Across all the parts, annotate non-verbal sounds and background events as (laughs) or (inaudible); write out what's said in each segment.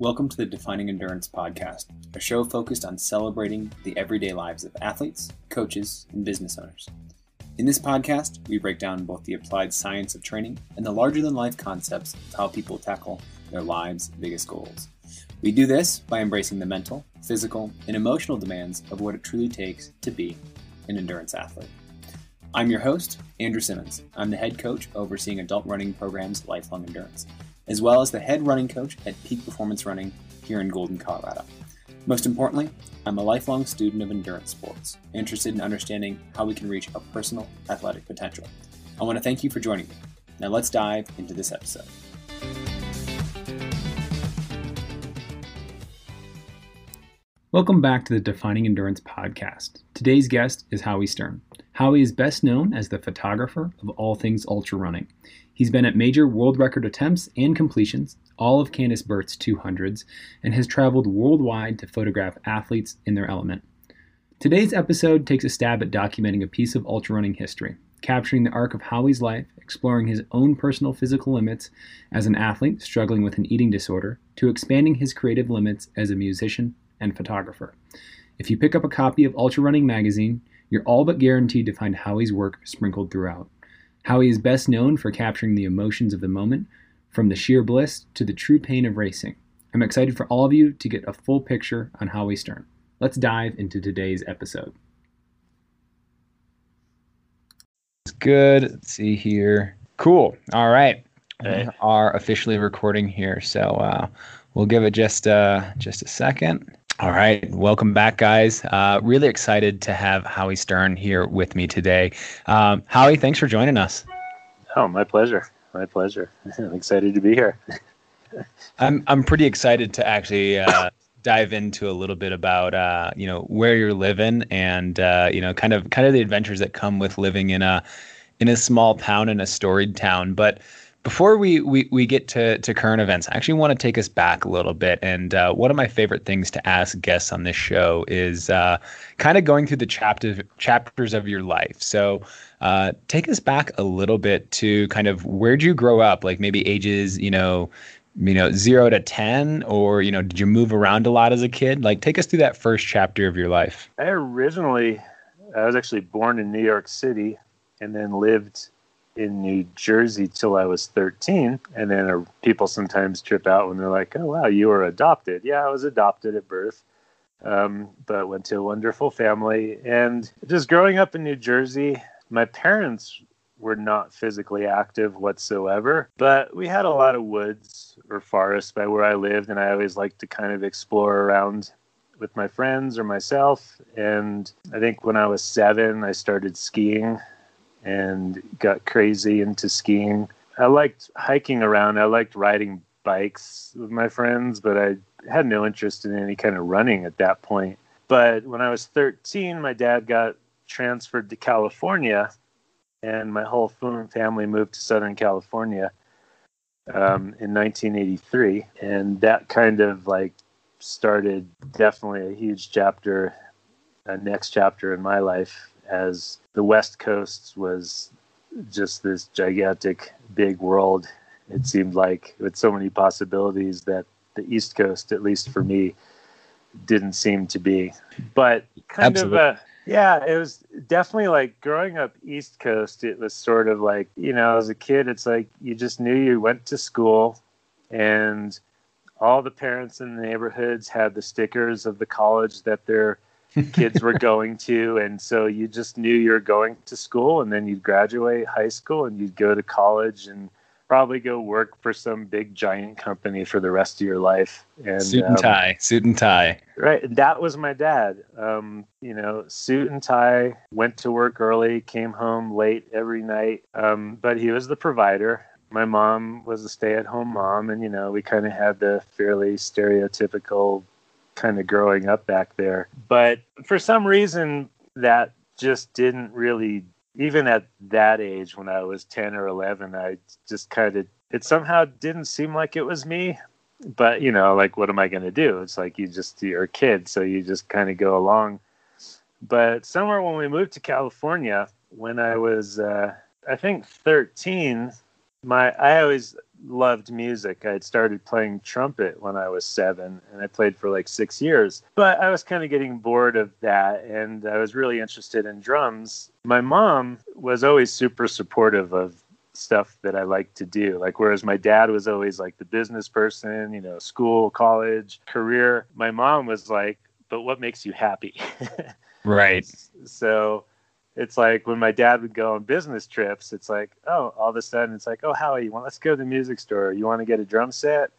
Welcome to the Defining Endurance Podcast, a show focused on celebrating the everyday lives of athletes, coaches, and business owners. In this podcast, we break down both the applied science of training and the larger than life concepts of how people tackle their lives' biggest goals. We do this by embracing the mental, physical, and emotional demands of what it truly takes to be an endurance athlete. I'm your host, Andrew Simmons. I'm the head coach overseeing adult running programs Lifelong Endurance, as well as the head running coach at Peak Performance Running here in Golden, Colorado. Most importantly, I'm a lifelong student of endurance sports, interested in understanding how we can reach our personal athletic potential. I want to thank you for joining me. Now let's dive into this episode. Welcome back to the Defining Endurance podcast. Today's guest is Howie Stern. Howie is best known as the photographer of all things ultra running. He's been at major world record attempts and completions, all of Candice Burt's 200s, and has traveled worldwide to photograph athletes in their element. Today's episode takes a stab at documenting a piece of ultra running history, capturing the arc of Howie's life, exploring his own personal physical limits as an athlete struggling with an eating disorder, to expanding his creative limits as a musician and photographer. If you pick up a copy of Ultra Running magazine, you're all but guaranteed to find Howie's work sprinkled throughout. Howie is best known for capturing the emotions of the moment, from the sheer bliss to the true pain of racing. I'm excited for all of you to get a full picture on Howie Stern. Let's dive into today's episode. It's good. Let's see here. Cool. All right. Hey. We are officially recording here, so uh, we'll give it just uh, just a second. All right, welcome back, guys. Uh, really excited to have Howie Stern here with me today. Um, Howie, thanks for joining us. Oh, my pleasure. My pleasure. (laughs) I'm excited to be here. I'm I'm pretty excited to actually uh, dive into a little bit about uh, you know where you're living and uh, you know kind of kind of the adventures that come with living in a in a small town in a storied town, but before we, we, we get to, to current events, I actually want to take us back a little bit. And uh, one of my favorite things to ask guests on this show is uh, kind of going through the chapters chapters of your life. So uh, take us back a little bit to kind of where'd you grow up? Like maybe ages, you know, you know, zero to ten, or you know, did you move around a lot as a kid? Like, take us through that first chapter of your life. I originally, I was actually born in New York City, and then lived in New Jersey till I was 13. And then uh, people sometimes trip out when they're like, oh, wow, you were adopted. Yeah, I was adopted at birth, um, but went to a wonderful family. And just growing up in New Jersey, my parents were not physically active whatsoever, but we had a lot of woods or forests by where I lived. And I always liked to kind of explore around with my friends or myself. And I think when I was seven, I started skiing and got crazy into skiing. I liked hiking around. I liked riding bikes with my friends, but I had no interest in any kind of running at that point. But when I was 13, my dad got transferred to California, and my whole family moved to Southern California um, in 1983. And that kind of like started definitely a huge chapter, a next chapter in my life as the West Coast was just this gigantic big world. It seemed like with so many possibilities that the East Coast, at least for me, didn't seem to be. But kind Absolutely. of a yeah, it was definitely like growing up East Coast. It was sort of like you know, as a kid, it's like you just knew you went to school, and all the parents in the neighborhoods had the stickers of the college that their kids were (laughs) going to and so you just knew you were going to school and then you'd graduate high school and you'd go to college and probably go work for some big giant company for the rest of your life. And suit and um, tie suit and tie. Right that was my dad. Um, you know suit and tie went to work early came home late every night. Um, but he was the provider. My mom was a stay-at-home mom and you know we kind of had the fairly stereotypical kind of growing up back there. But for some reason, that just didn't really, even at that age when I was 10 or 11, I just kind of, it somehow didn't seem like it was me. But, you know, like, what am I going to do? It's like you just, you're a kid, so you just kind of go along. But somewhere when we moved to California, when I was, uh, I think 13, my I always loved music. I had started playing trumpet when I was seven, and I played for like six years. But I was kind of getting bored of that, and I was really interested in drums. My mom was always super supportive of stuff that I like to do. Like, whereas my dad was always like the business person, you know, school, college, career, my mom was like, but what makes you happy? (laughs) right. So it's like when my dad would go on business trips, it's like, oh, all of a sudden it's like, oh, Howie, you want let's go to the music store. You want to get a drum set?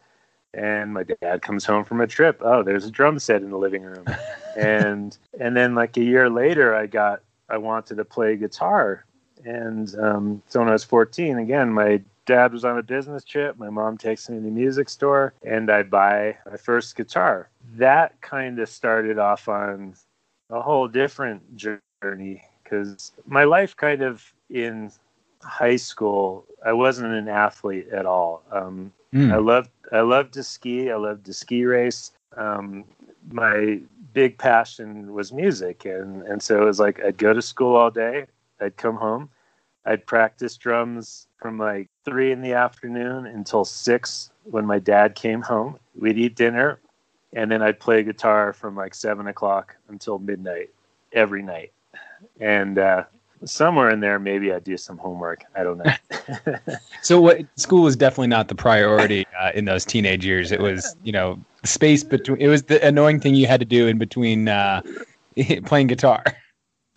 And my dad comes home from a trip. Oh, there's a drum set in the living room. (laughs) and and then like a year later, I got I wanted to play guitar. And um, so when I was 14, again, my dad was on a business trip. My mom takes me to the music store, and I buy my first guitar. That kind of started off on a whole different journey because my life kind of in high school, I wasn't an athlete at all. Um, mm. I loved I loved to ski. I loved to ski race. Um, my big passion was music, and and so it was like I'd go to school all day. I'd come home. I'd practice drums from like three in the afternoon until six when my dad came home. We'd eat dinner, and then I'd play guitar from like seven o'clock until midnight every night and uh, somewhere in there, maybe I do some homework. I don't know. (laughs) (laughs) so, what school was definitely not the priority uh, in those teenage years. It was, you know, space between. It was the annoying thing you had to do in between uh, (laughs) playing guitar.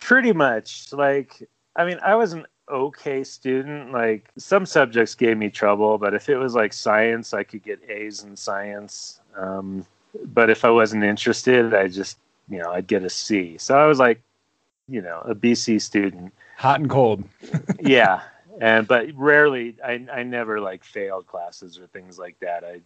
Pretty much. Like, I mean, I was an okay student. Like, some subjects gave me trouble, but if it was like science, I could get A's in science. Um, but if I wasn't interested, I just, you know, I'd get a C. So I was like you know a BC student. Hot and cold. (laughs) yeah, and but rarely I I never like failed classes or things like that. I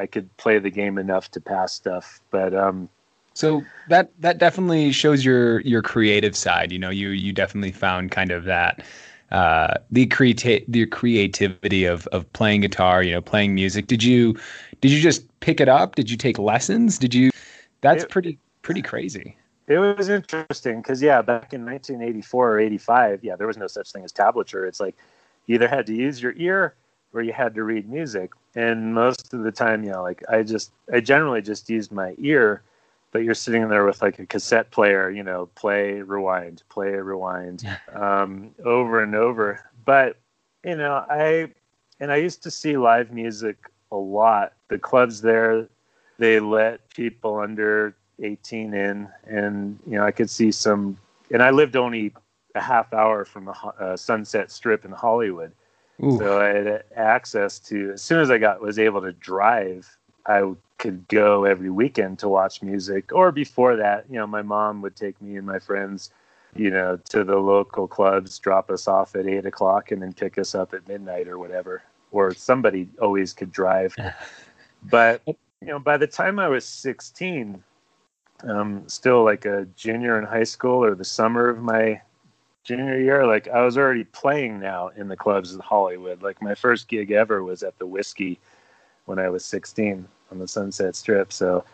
I could play the game enough to pass stuff, but um. So that that definitely shows your your creative side. You know, you you definitely found kind of that uh, the creati- the creativity of of playing guitar. You know, playing music. Did you did you just pick it up? Did you take lessons? Did you? That's it, pretty pretty crazy. It was interesting because yeah, back in 1984 or 85, yeah, there was no such thing as tablature. It's like you either had to use your ear or you had to read music. And most of the time, you know, like I just I generally just used my ear, but you're sitting there with like a cassette player, you know, play, rewind, play, rewind, um, over and over. But you know, I and I used to see live music a lot. The clubs there, they let people under 18 in, and you know I could see some. And I lived only a half hour from the uh, Sunset Strip in Hollywood, Ooh. so I had access to. As soon as I got was able to drive, I could go every weekend to watch music. Or before that, you know, my mom would take me and my friends, you know, to the local clubs, drop us off at eight o'clock, and then pick us up at midnight or whatever. Or somebody always could drive. (laughs) but you know, by the time I was 16, um, still like a junior in high school or the summer of my junior year, like I was already playing now in the clubs in Hollywood. Like my first gig ever was at the Whisky when I was 16 on the Sunset Strip. So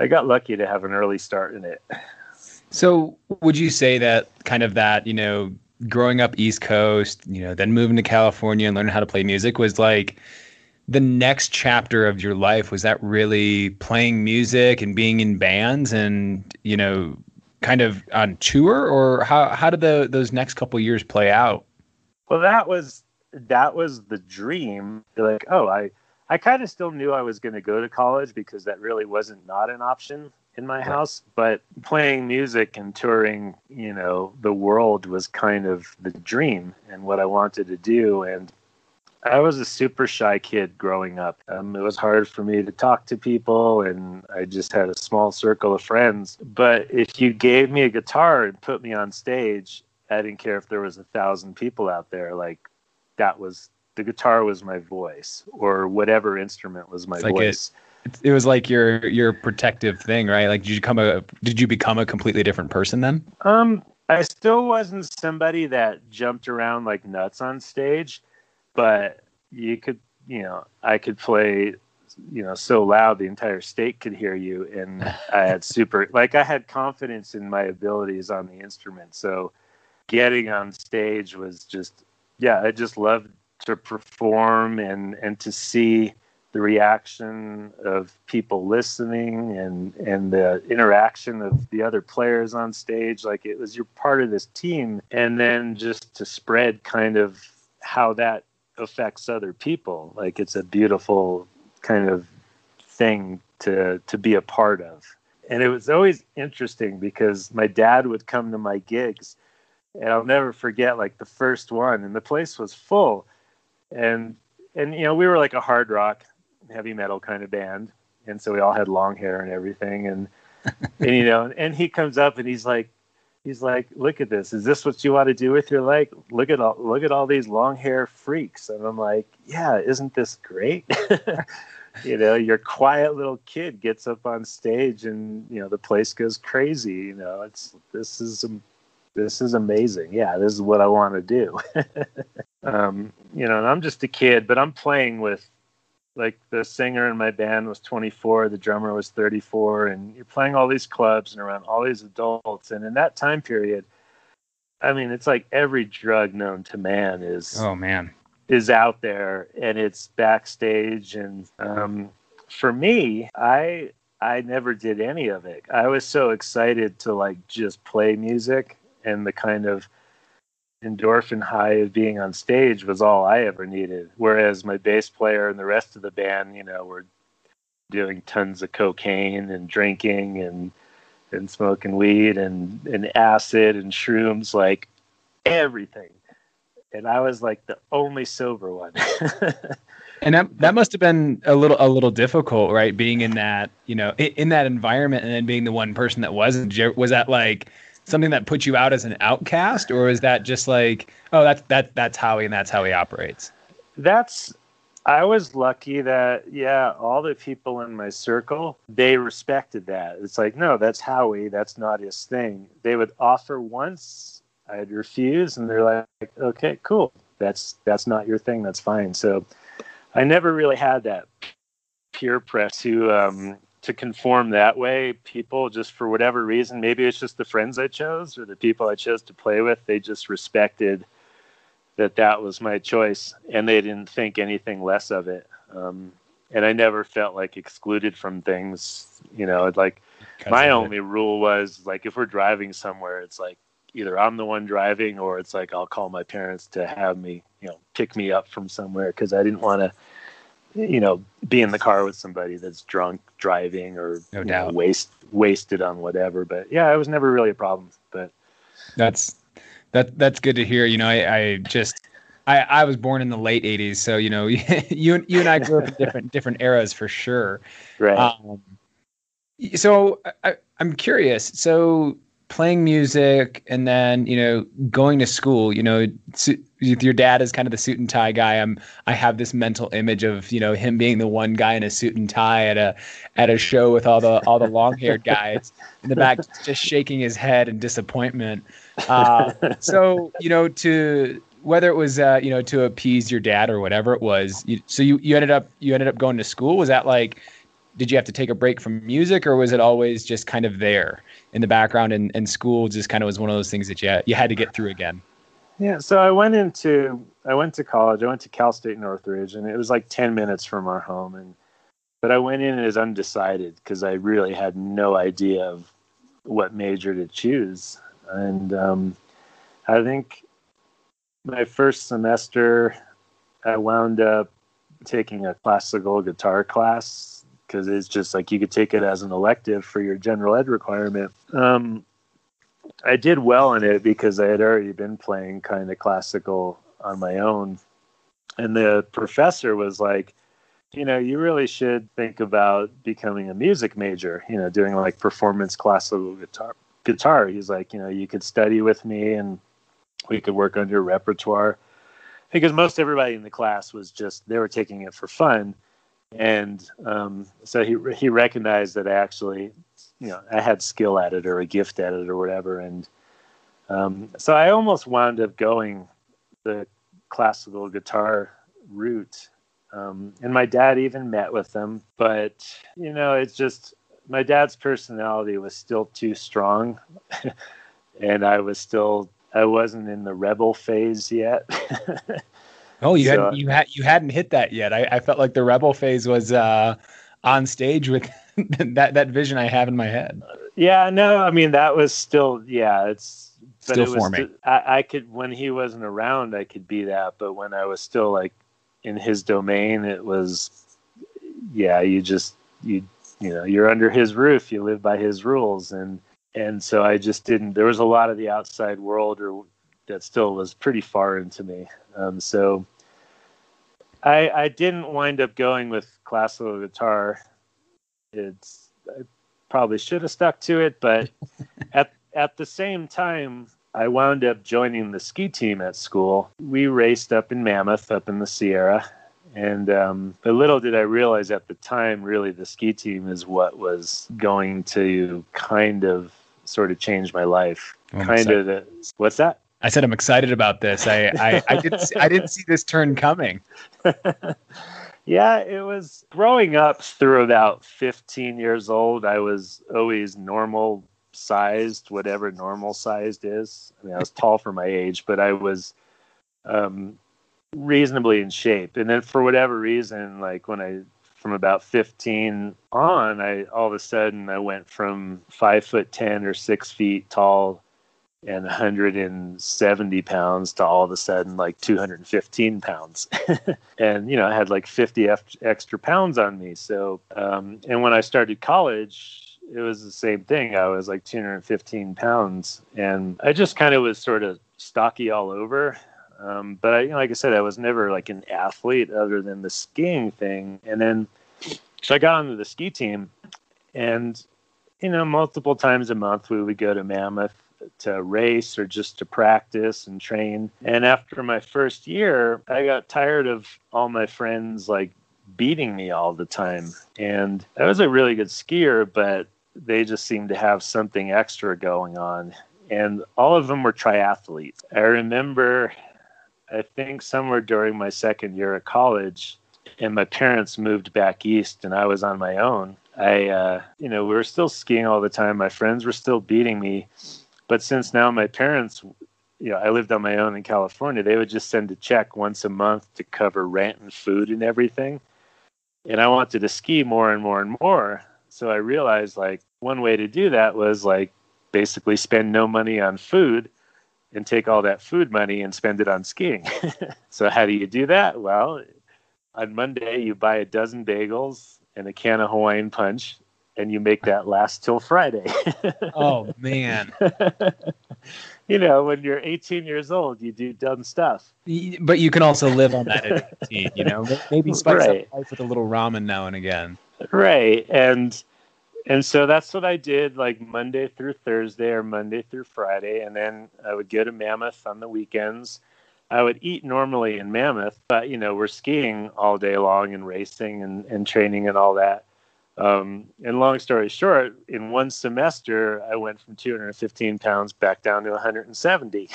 I got lucky to have an early start in it. So would you say that kind of that, you know, growing up East Coast, you know, then moving to California and learning how to play music was like the next chapter of your life was that really playing music and being in bands and you know kind of on tour? Or how how did the those next couple years play out? Well that was that was the dream. Like oh i i kind of still knew i was going to go to college because that really wasn't not an option in my house. But playing music and touring you know the world was kind of the dream and what i wanted to do. And I was a super shy kid growing up. Um, it was hard for me to talk to people, and I just had a small circle of friends. But if you gave me a guitar and put me on stage, I didn't care if there was a thousand people out there. Like that was the guitar was my voice, or whatever instrument was my like voice. It, it was like your your protective thing, right? Like, did you become a did you become a completely different person then? Um, I still wasn't somebody that jumped around like nuts on stage but you could, you know, I could play, you know, so loud the entire state could hear you, and (laughs) I had super, like, I had confidence in my abilities on the instrument. So, getting on stage was just, yeah, I just loved to perform and and to see the reaction of people listening and and the interaction of the other players on stage. Like it was you're part of this team. And then just to spread kind of how that affects other people like it's a beautiful kind of thing to to be a part of and it was always interesting because my dad would come to my gigs and I'll never forget like the first one and the place was full and and you know we were like a hard rock heavy metal kind of band, and so we all had long hair and everything. And (laughs) and you know, and he comes up and he's like, he's like, look at this. Is this what you want to do with your life? Look at all look at all these long hair freaks. And I'm like, yeah, isn't this great? (laughs) you know, your quiet little kid gets up on stage and you know the place goes crazy. You know, it's this is this is amazing. Yeah, this is what I want to do. (laughs) um, you know, and I'm just a kid, but I'm playing with like the singer in my band was 24 the drummer was 34 and you're playing all these clubs and around all these adults and in that time period i mean it's like every drug known to man is oh man. is out there and it's backstage and um, for me i i never did any of it. I was so excited to like just play music and the kind of endorphin high of being on stage was all I ever needed. Whereas my bass player and the rest of the band, you know, were doing tons of cocaine and drinking and and smoking weed and, and acid and shrooms, like everything. And I was like the only sober one. (laughs) and that that must have been a little a little difficult, right? Being in that, you know, in, in that environment and then being the one person that wasn't. Was that like something that puts you out as an outcast, or is that just like, oh, that's that that's Howie and that's how he operates? That's I was lucky that yeah, all the people in my circle they respected that. It's like no, that's Howie. That's not his thing. They would offer once, I'd refuse, and they're like, okay, cool. That's that's not your thing. That's fine. So I never really had that peer pressure to um, to conform that way. People just for whatever reason, maybe it's just the friends I chose or the people I chose to play with, they just respected that that was my choice and they didn't think anything less of it. Um, and I never felt like excluded from things, you know, like my only rule was like if we're driving somewhere, it's like either I'm the one driving or it's like I'll call my parents to have me, you know, pick me up from somewhere because I didn't want to you know, be in the car with somebody that's drunk driving or no doubt. Know, waste wasted on whatever. But yeah, it was never really a problem. But that's that that's good to hear. You know, I, I just I, I was born in the late '80s, so you know, (laughs) you you and I grew up in different different eras for sure. Right. Um, so I, I'm curious. So playing music and then you know going to school you know your dad is kind of the suit and tie guy. I'm i have this mental image of you know him being the one guy in a suit and tie at a at a show with all the all the long haired guys in the back just shaking his head in disappointment. Uh, so you know to whether it was uh, you know to appease your dad or whatever it was you, so you you ended up you ended up going to school. Was that like did you have to take a break from music or was it always just kind of there in the background and, and school just kind of was one of those things that you had, you had to get through again yeah so i went into i went to college i went to cal state northridge and it was like 10 minutes from our home and but i went in as undecided because i really had no idea of what major to choose and um, i think my first semester i wound up taking a classical guitar class because it's just like you could take it as an elective for your general ed requirement. Um, I did well in it because I had already been playing kind of classical on my own. And the professor was like, you know, you really should think about becoming a music major, you know, doing like performance classical guitar. Guitar. He's like, you know, you could study with me and we could work on your repertoire. Because most everybody in the class was just, they were taking it for fun and um, so he he recognized that I actually, you know, I had skill at it or a gift at it or whatever, and um, so I almost wound up going the classical guitar route. Um, and my dad even met with them, but you know, it's just my dad's personality was still too strong, (laughs) and I was still I wasn't in the rebel phase yet. (laughs) Oh, you so, hadn't you had you hadn't hit that yet. I, I felt like the rebel phase was uh, on stage with (laughs) that that vision I have in my head. Yeah, no, I mean that was still yeah, it's still it forming. I, I could when he wasn't around, I could be that, but when I was still like in his domain, it was yeah, you just you you know you're under his roof, you live by his rules, and and so I just didn't. There was a lot of the outside world or that still was pretty far into me. Um, so I, I didn't wind up going with classical guitar. It's I probably should have stuck to it, but (laughs) at at the same time, I wound up joining the ski team at school. We raced up in Mammoth, up in the Sierra, and um, but little did I realize at the time, really, the ski team is what was going to kind of sort of change my life. Oh, kind of. The, what's that? I said I'm excited about this. I I, I didn't (laughs) I didn't see this turn coming. (laughs) yeah, it was growing up through about 15 years old. I was always normal sized, whatever normal sized is. I mean, I was tall for my age, but I was um, reasonably in shape. And then for whatever reason, like when I from about 15 on, I all of a sudden I went from five foot 10 or six feet tall and 170 pounds to all of a sudden like 215 pounds. (laughs) And you know i had like 50 extra pounds on me. So um, and when i started college it was the same thing. I was like 215 pounds and i just kind of was sort of stocky all over. Um, but I, you know, like i said i was never like an athlete other than the skiing thing. And then so i got onto the ski team and you know multiple times a month we would go to mammoth to race or just to practice and train. And after my first year, I got tired of all my friends like beating me all the time. And I was a really good skier, but they just seemed to have something extra going on. And all of them were triathletes. I remember, I think somewhere during my second year at college, and my parents moved back east and I was on my own. I, uh, you know, we were still skiing all the time. My friends were still beating me. But since now my parents, you know, I lived on my own in California, they would just send a check once a month to cover rent and food and everything. And I wanted to ski more and more and more. So I realized like one way to do that was like basically spend no money on food and take all that food money and spend it on skiing. (laughs) so how do you do that? Well, on Monday you buy a dozen bagels and a can of Hawaiian punch and you make that last till Friday. (laughs) oh man. (laughs) you know, when you're 18 years old, you do dumb stuff. But you can also live on that at 18, you know. Maybe spice right. up life with a little ramen now and again. Right. And and so that's what I did like Monday through Thursday or Monday through Friday and then I would go to Mammoth on the weekends. I would eat normally in Mammoth, but you know, we're skiing all day long and racing and, and training and all that. Um, and long story short, in one semester, I went from 215 pounds back down to 170.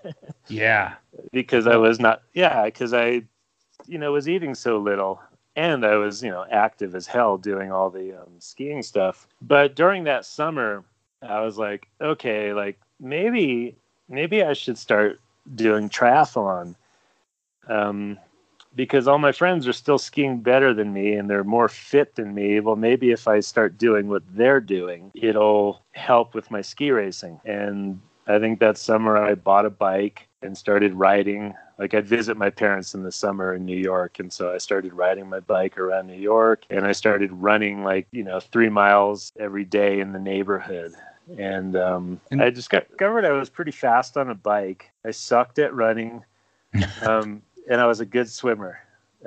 (laughs) yeah. Because I was not, yeah, because I, you know, was eating so little and I was, you know, active as hell doing all the um, skiing stuff. But during that summer, I was like, okay, like maybe, maybe I should start doing triathlon. Um, because all my friends are still skiing better than me and they're more fit than me. Well, maybe if I start doing what they're doing, it'll help with my ski racing. And I think that summer I bought a bike and started riding. Like I'd visit my parents in the summer in New York. And so I started riding my bike around New York and I started running like, you know, three miles every day in the neighborhood. And, um, and I just got discovered I was pretty fast on a bike. I sucked at running. (laughs) Um, and I was a good swimmer.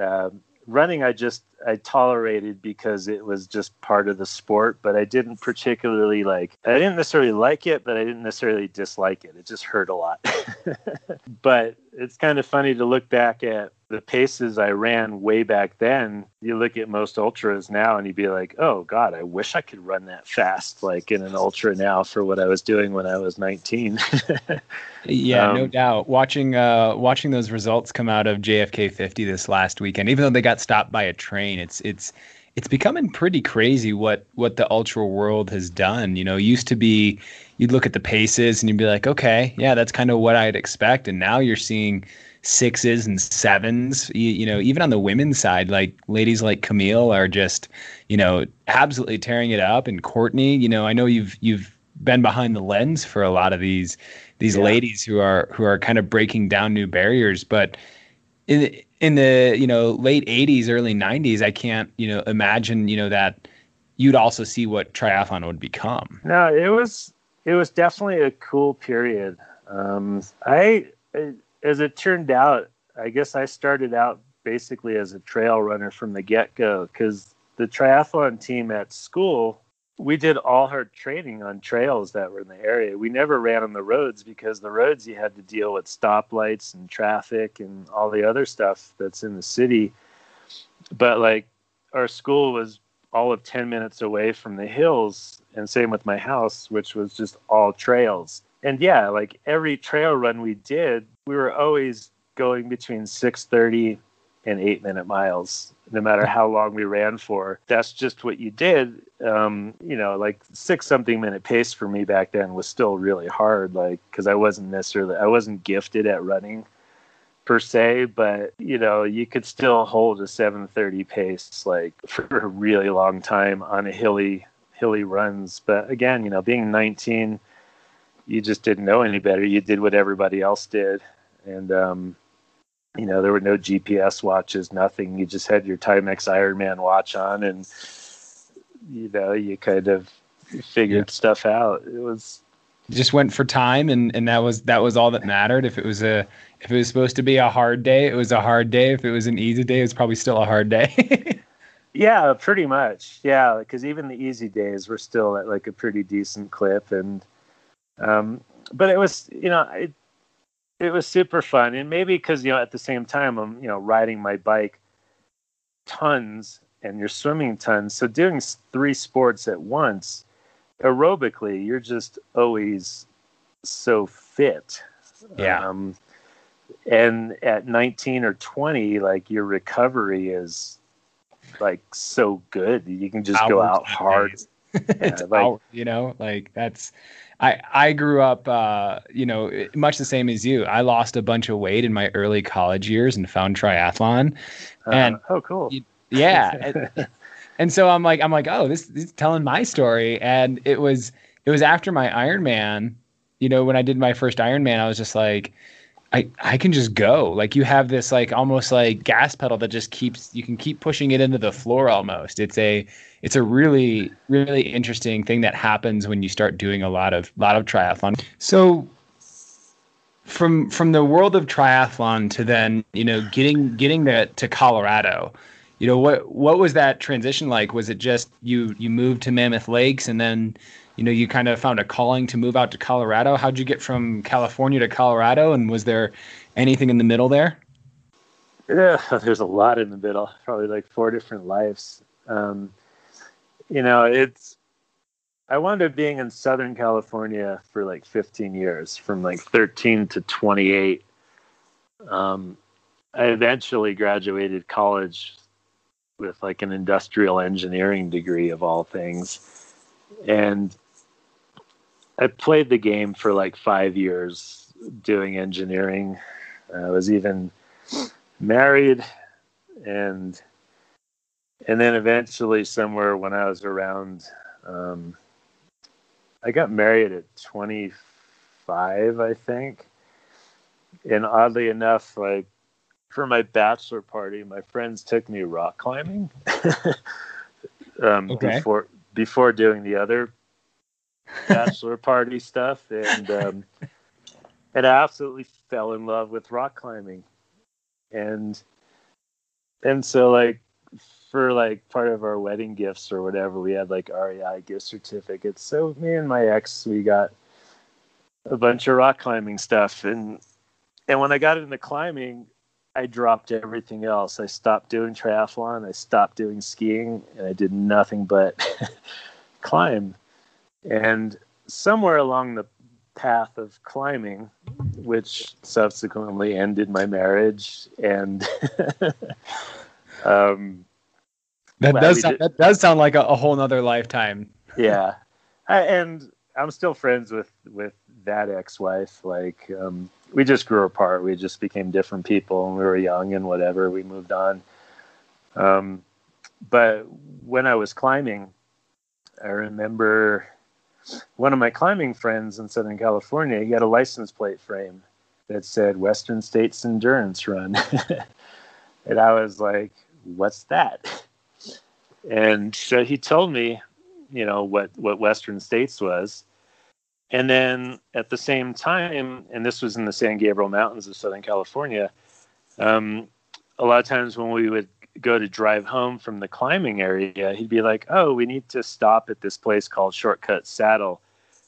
Uh, running, I just I tolerated because it was just part of the sport, but I didn't particularly like. I didn't necessarily like it, but I didn't necessarily dislike it. It just hurt a lot. (laughs) but it's kind of funny to look back at the paces I ran way back then. You look at most ultras now and you'd be like, oh God, I wish I could run that fast, like in an ultra now for what I was doing when I was 19. (laughs) yeah, um, no doubt. Watching, uh, watching those results come out of JFK 50 this last weekend, even though they got stopped by a train, it's, it's, it's becoming pretty crazy what what the ultra world has done. You know, used to be you'd look at the paces and you'd be like, okay, yeah, that's kind of what I'd expect, and now you're seeing sixes and sevens. You, you, know, even on the women's side, like ladies like Camille are just, you know, absolutely tearing it up. And Courtney, you know, I know you've you've been behind the lens for a lot of these these yeah. ladies who are who are kind of breaking down new barriers, but in in the you know late 80s early 90s i can't you know imagine you know that you'd also see what triathlon would become. No it was it was definitely a cool period. Um, I, as it turned out, I guess I started out basically as a trail runner from the get go because the triathlon team at school, we did all our training on trails that were in the area. We never ran on the roads because the roads you had to deal with stoplights and traffic and all the other stuff that's in the city. But like our school was all of 10 minutes away from the hills and same with my house which was just all trails and yeah, like every trail run we did, we were always going between 6:30 and 8 minute miles no matter how long we ran for. That's just what you did. Um, you know, like six something minute pace for me back then was still really hard, like because I wasn't necessarily I wasn't gifted at running per se, but you know, you could still hold a 7:30 pace like (laughs) for a really long time on a hilly hilly runs. But again, you know, being 19 you just didn't know any better. You did what everybody else did, and um, you know there were no GPS watches, nothing. You just had your Timex Ironman watch on, and you know you kind of figured yeah. stuff out. It was just went for time, and and that was that was all that mattered. If it was a if it was supposed to be a hard day, it was a hard day. If it was an easy day, it was probably still a hard day. (laughs) yeah, pretty much. Yeah, because even the easy days were still at like a pretty decent clip, and um, but it was, you know, it, it was super fun. And maybe because, you know, at the same time, I'm, you know, riding my bike tons and you're swimming tons. So doing three sports at once, aerobically, you're just always so fit. Yeah. Um, and at 19 or 20, like your recovery is like so good. You can just Hours go out hard. (laughs) yeah, like, out, you know, like that's I I grew up, uh, you know, much the same as you. I lost a bunch of weight in my early college years and found triathlon. Uh, and oh, cool. Yeah. (laughs) and, and, so I'm like, I'm like, oh, this, this is telling my story. And it was it was after my Ironman. You know, when I did my first Ironman, I was just like, I, I can just go. Like you have this like almost like gas pedal that just keeps you can keep pushing it into the floor almost. It's a it's a really really interesting thing that happens when you start doing a lot of lot of triathlon. So from from the world of triathlon to then you know getting getting that to Colorado, you know what what was that transition like? Was it just you you moved to Mammoth Lakes and then you know you kind of found a calling to move out to Colorado? How'd you get from California to Colorado, and was there anything in the middle there? Yeah, (laughs) there's a lot in the middle. Probably like four different lives. Um, you know, it's I wound up being in Southern California for like 15 years, from like 13 to 28. Um, I eventually graduated college with like an industrial engineering degree of all things, and I played the game for like five years doing engineering. I was even married and and then eventually somewhere when I was around, um, I got married at 25, I think. And oddly enough, like for my bachelor party, my friends took me rock climbing (laughs) um, okay. before before doing the other bachelor party stuff, and um, and I absolutely fell in love with rock climbing, and and so like for like part of our wedding gifts or whatever, we had like REI gift certificates. So me and my ex, we got a bunch of rock climbing stuff, and and when I got into climbing, I dropped everything else. I stopped doing triathlon, I stopped doing skiing, and I did nothing but (laughs) climb. And somewhere along the path of climbing, which subsequently ended my marriage and (laughs) um, that does sound, that does sound like a, a whole nother lifetime. yeah, I, and I'm still friends with with that ex-wife. Like, um, we just grew apart. We just became different people, and we were young and whatever. We moved on. Um, but when I was climbing, I remember one of my climbing friends in Southern California. He had a license plate frame that said Western States Endurance Run, (laughs) and I was like, "What's that?" And so he told me, you know, what what Western States was and then at the same time, and this was in the San Gabriel Mountains of Southern California, um, a lot of times when we would go to drive home from the climbing area, he'd be like, "Oh, we need to stop at this place called Shortcut Saddle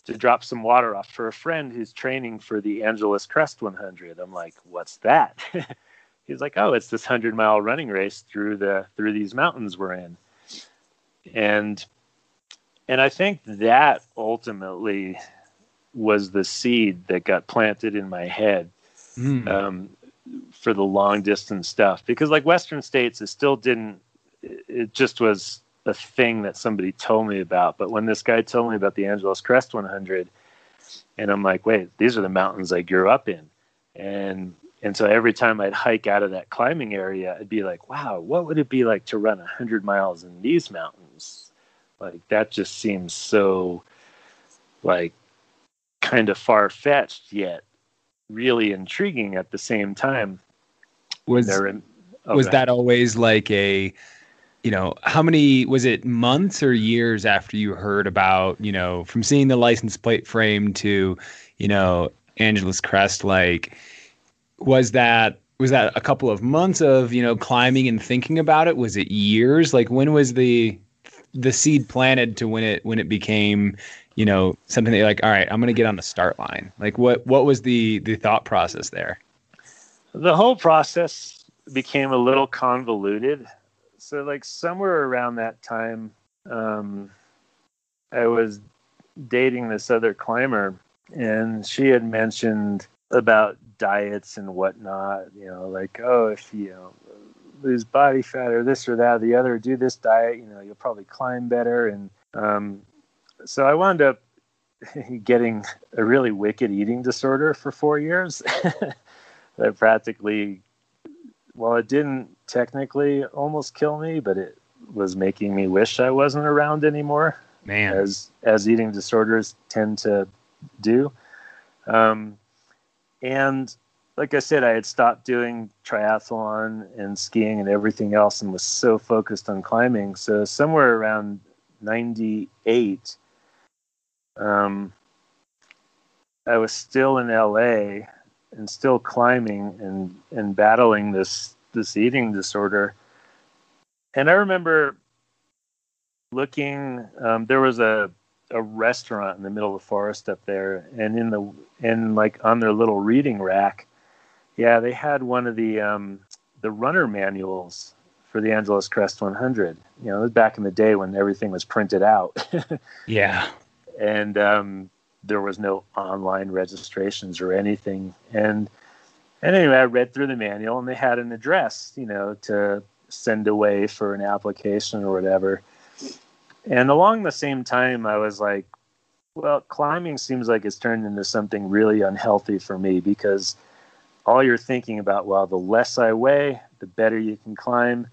to drop some water off for a friend who's training for the Angeles Crest 100." I'm like, "What's that?" (laughs) He's like, "Oh, it's this hundred mile running race through the through these mountains we're in," and and I think that ultimately was the seed that got planted in my head mm. um, for the long distance stuff. Because like western states it still didn't it just was a thing that somebody told me about. But when this guy told me about the angeles crest 100 and i'm like wait these are the mountains i grew up in. And and so every time i'd hike out of that climbing area i'd be like wow what would it be like to run 100 miles in these mountains like that just seems so like kind of far fetched yet really intriguing at the same time. Was in, oh, was that always like a you know how many was it months or years after you heard about you know from seeing the license plate frame to you know Angeles Crest like was that was that a couple of months of you know climbing and thinking about it? Was it years? Like when was the the seed planted to when it when it became you know something that you're like all right i'm going to get on the start line. Like what what was the the thought process there? The whole process became a little convoluted. So like somewhere around that time um, i was dating this other climber and she had mentioned about diets and whatnot you know like oh if you know lose body fat or this or that or the other do this diet you know you'll probably climb better and um, so I wound up (laughs) getting a really wicked eating disorder for four years. (laughs) that practically, well, it didn't technically almost kill me, but it was making me wish I wasn't around anymore. Man, as as eating disorders tend to do. Um, and like I said, I had stopped doing triathlon and skiing and everything else, and was so focused on climbing. So somewhere around '98 um, I was still in LA and still climbing and and battling this this eating disorder. And I remember looking. Um, there was a a restaurant in the middle of the forest up there, and in the and like on their little reading rack, yeah, they had one of the um, the runner manuals for the Angeles Crest 100. You know, it was back in the day when everything was printed out. (laughs) yeah and um, there was no online registrations or anything. And and anyway, I read through the manual, and they had an address, you know, to send away for an application or whatever. And along the same time, I was like, well, climbing seems like it's turned into something really unhealthy for me because all you're thinking about, well, the less I weigh, the better you can climb.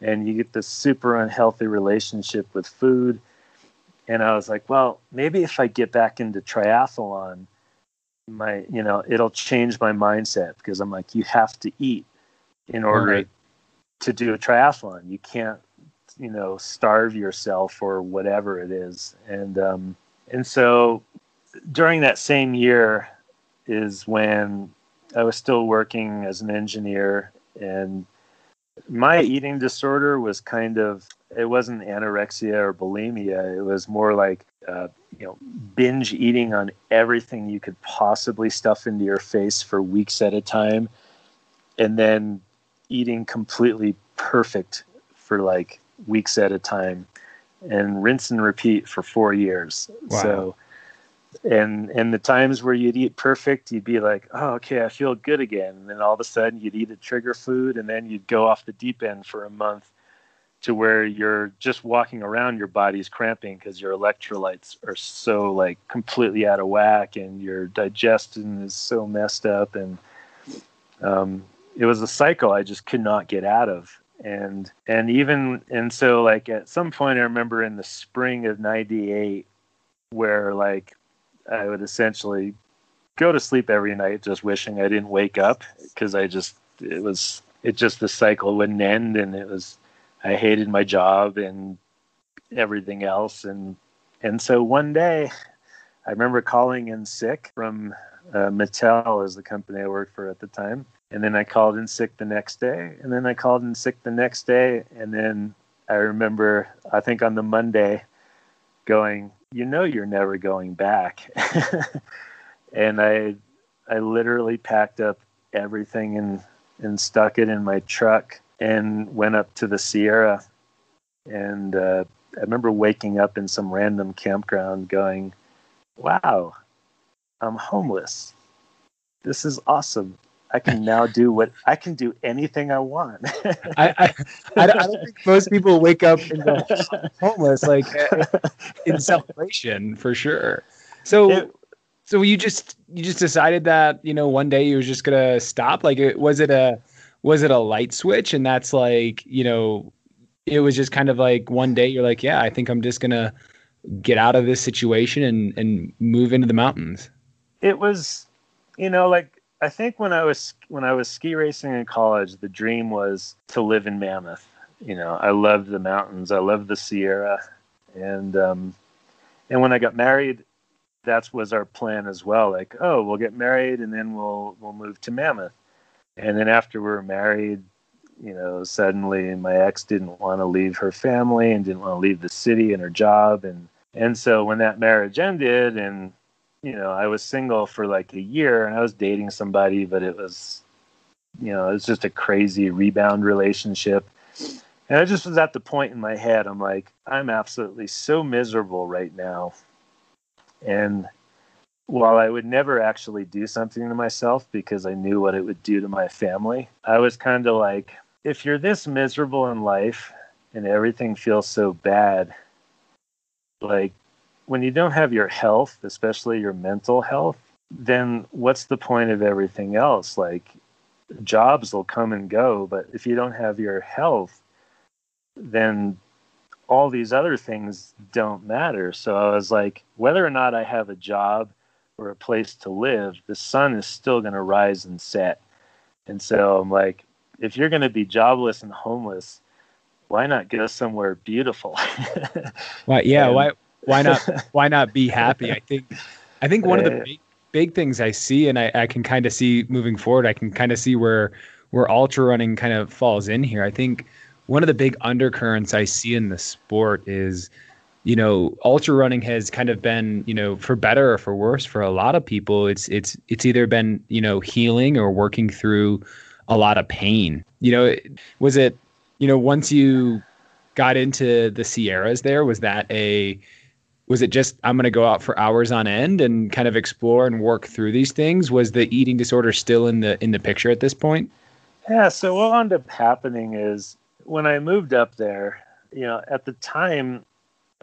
And you get this super unhealthy relationship with food and I was like, well, maybe if I get back into triathlon, my you know it'll change my mindset because I'm like, you have to eat in order right. to do a triathlon. You can't you know starve yourself or whatever it is, and um, and so during that same year is when I was still working as an engineer and my eating disorder was kind of it wasn't anorexia or bulimia. It was more like uh, you know binge eating on everything you could possibly stuff into your face for weeks at a time, and then eating completely perfect for like weeks at a time, and rinse and repeat for four years. Wow. So and and the times where you'd eat perfect you'd be like oh okay i feel good again and then all of a sudden you'd eat a trigger food and then you'd go off the deep end for a month to where you're just walking around, your body's cramping because your electrolytes are so like completely out of whack and your digestion is so messed up. And um, it was a cycle I just could not get out of. And and even and so like at some point I remember in the spring of '98 where like I would essentially go to sleep every night just wishing I didn't wake up because I just it was it just the cycle wouldn't end and it was I hated my job and everything else. And and so one day I remember calling in sick from uh, Mattel is the company I worked for at the time and then I called in sick the next day and then I called in sick the next day and then I remember I think on the Monday going you know you're never going back (laughs) and I I literally packed up everything and and stuck it in my truck and went up to the Sierra. And uh, I remember waking up in some random campground going, wow, I'm homeless. This is awesome. I can now do what I can do anything I want. I, I, I, don't think most people wake up and go homeless like eh, eh, in celebration for sure. So, it, so you just you just decided that you know one day you were just gonna stop. Like, was it a was it a light switch and that's like you know it was just kind of like one day you're like yeah i think i'm just gonna get out of this situation and and move into the mountains it was you know like i think when i was when i was ski racing in college the dream was to live in mammoth. You know i loved the mountains. I loved the sierra. And um and when i got married that was our plan as well. Like oh we'll get married and then we'll we'll move to mammoth. And then after we were married, you know, suddenly my ex didn't want to leave her family and didn't want to leave the city and her job. And, and so when that marriage ended and, you know, I was single for like a year and I was dating somebody, but it was, you know, it was just a crazy rebound relationship. And I just was at the point in my head, I'm like, I'm absolutely so miserable right now. And while I would never actually do something to myself because I knew what it would do to my family, I was kind of like, if you're this miserable in life and everything feels so bad, like when you don't have your health, especially your mental health, then what's the point of everything else? Like jobs will come and go, but if you don't have your health, then all these other things don't matter. So I was like, whether or not I have a job or a place to live, the sun is still going to rise and set. And so I'm like, if you're going to be jobless and homeless, why not go somewhere beautiful? (laughs) why? Yeah. And, why? Why not? (laughs) Why not be happy? I think. I think one of the uh, big, big things I see, and I, I can kind of see moving forward. I can kind of see where where ultra running kind of falls in here. I think one of the big undercurrents I see in the sport is you know, ultra running has kind of been, you know, for better or for worse for a lot of people, it's it's it's either been, you know, healing or working through a lot of pain. You know, was it, you know, once you got into the Sierras there, was that a was it just I'm going to go out for hours on end and kind of explore and work through these things? Was the eating disorder still in the in the picture at this point? Yeah, so what ended up happening is when I moved up there, you know, at the time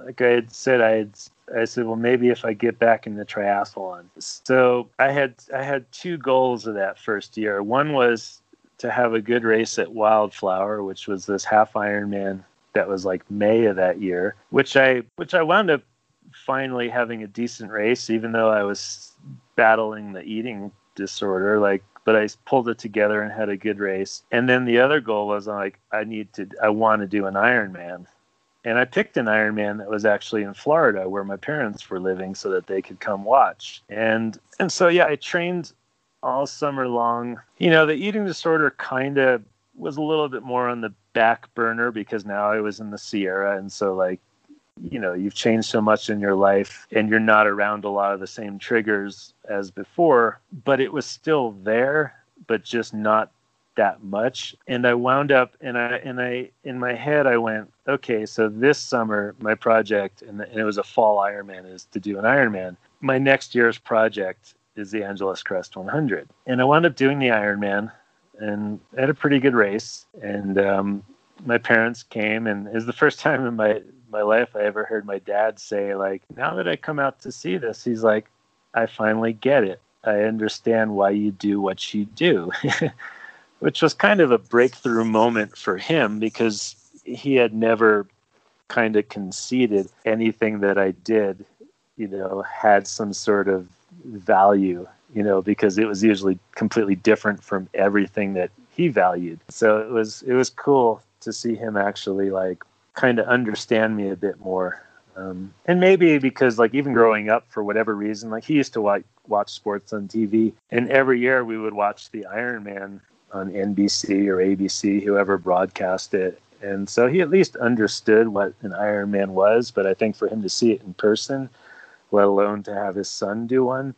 like I had said, I had I said, well, maybe if I get back in the triathlon. So I had I had two goals of that first year. One was to have a good race at Wildflower, which was this half Ironman that was like May of that year, which I which I wound up finally having a decent race, even though I was battling the eating disorder. Like, but I pulled it together and had a good race. And then the other goal was like, I need to, I want to do an Ironman and I picked an Ironman that was actually in Florida where my parents were living so that they could come watch. And and so yeah, I trained all summer long. You know, the eating disorder kind of was a little bit more on the back burner because now I was in the Sierra and so like you know, you've changed so much in your life and you're not around a lot of the same triggers as before, but it was still there, but just not that much. And i wound up and i and i in my head i went okay so this summer my project and, and it was a fall ironman is to do an ironman. My next year's project is the angeles crest 100 and i wound up doing the ironman and had a pretty good race. And um, my parents came, and it was the first (laughs) time in my my life I ever heard my dad say like, "Now that I come out to see this," he's like, "I finally get it. I understand why you do what you do." (laughs) Which was kind of a breakthrough moment for him because he had never kind of conceded anything that I did, you know, had some sort of value, you know, because it was usually completely different from everything that he valued. So it was it was cool to see him actually like kind of understand me a bit more. Um, and maybe because like even growing up for whatever reason, like he used to watch watch sports on TV, and every year we would watch the Ironman on NBC or ABC, whoever broadcast it. And so he at least understood what an Ironman was, but I think for him to see it in person, let alone to have his son do one,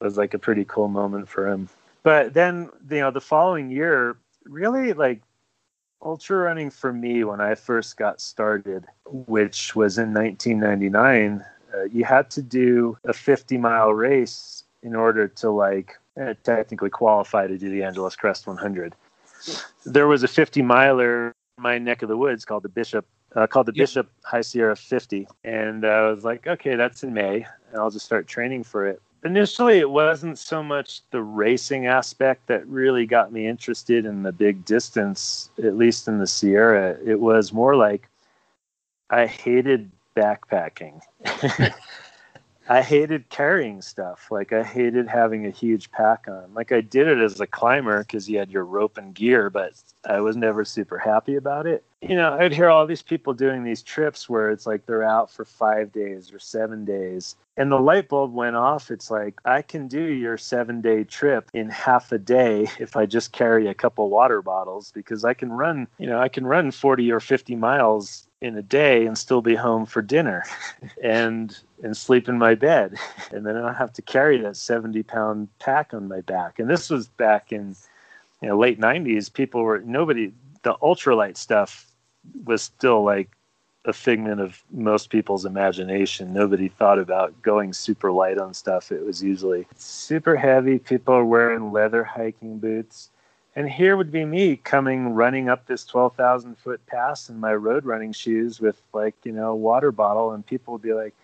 was like a pretty cool moment for him. But then, you know, the following year, really like ultra running for me when I first got started, which was in 1999, uh, you had to do a 50 mile race in order to like uh, technically qualify to do the Angeles Crest 100. There was a 50 miler in my neck of the woods called the Bishop. Uh, called the yep. Bishop High Sierra 50, and I was like, okay, that's in May, and I'll just start training for it initially it wasn't so much the racing aspect that really got me interested in the big distance at least in the sierra it was more like i hated backpacking (laughs) I hated carrying stuff. Like I hated having a huge pack on. Like I did it as a climber because you had your rope and gear, but I was never super happy about it. You know, I'd hear all these people doing these trips where it's like they're out for five days or seven days. And the light bulb went off. It's like, I can do your seven day trip in half a day (laughs) if I just carry a couple water bottles because I can run, you know, I can run 40 or 50 miles in a day and still be home for dinner (laughs) and and sleep in my bed (laughs) and then i don't have to carry that 70 pound pack on my back and this was back in you know late 90s people were nobody the ultralight stuff was still like a figment of most people's imagination nobody thought about going super light on stuff it was usually super heavy people are wearing leather hiking boots and here would be me coming running up this 12,000 foot pass in my road running shoes with like, you know, water bottle. And people would be like,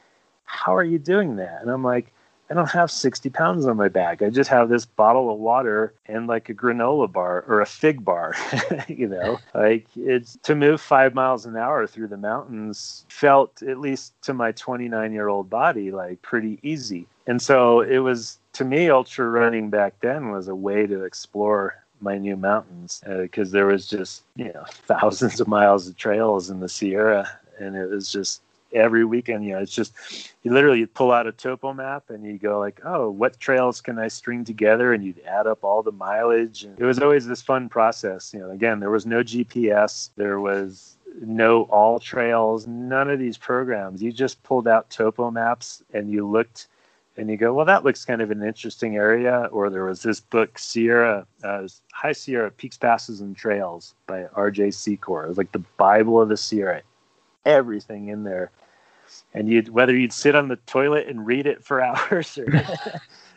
How are you doing that? And I'm like, I don't have 60 pounds on my back. I just have this bottle of water and like a granola bar or a fig bar. (laughs) you know, like it's to move five miles an hour through the mountains felt, at least to my 29 year old body, like pretty easy. And so it was to me, ultra running back then was a way to explore my new mountains because uh, there was just you know (laughs) thousands of miles of trails in the Sierra, and it was just every weekend. You know, it's just you literally pull out a topo map and you go like, oh, what trails can I string together, and you'd add up all the mileage. And it was always this fun process. You know, again, there was no GPS, there was no AllTrails. none of these programs. You just pulled out topo maps and you looked and you go, well, that looks kind of an interesting area. Or there was this book, Sierra, uh, High Sierra Peaks, Passes, and Trails by R.J. Secor. It was like the Bible of the Sierra, everything in there. And you'd whether you'd sit on the toilet and read it for (laughs) hours, or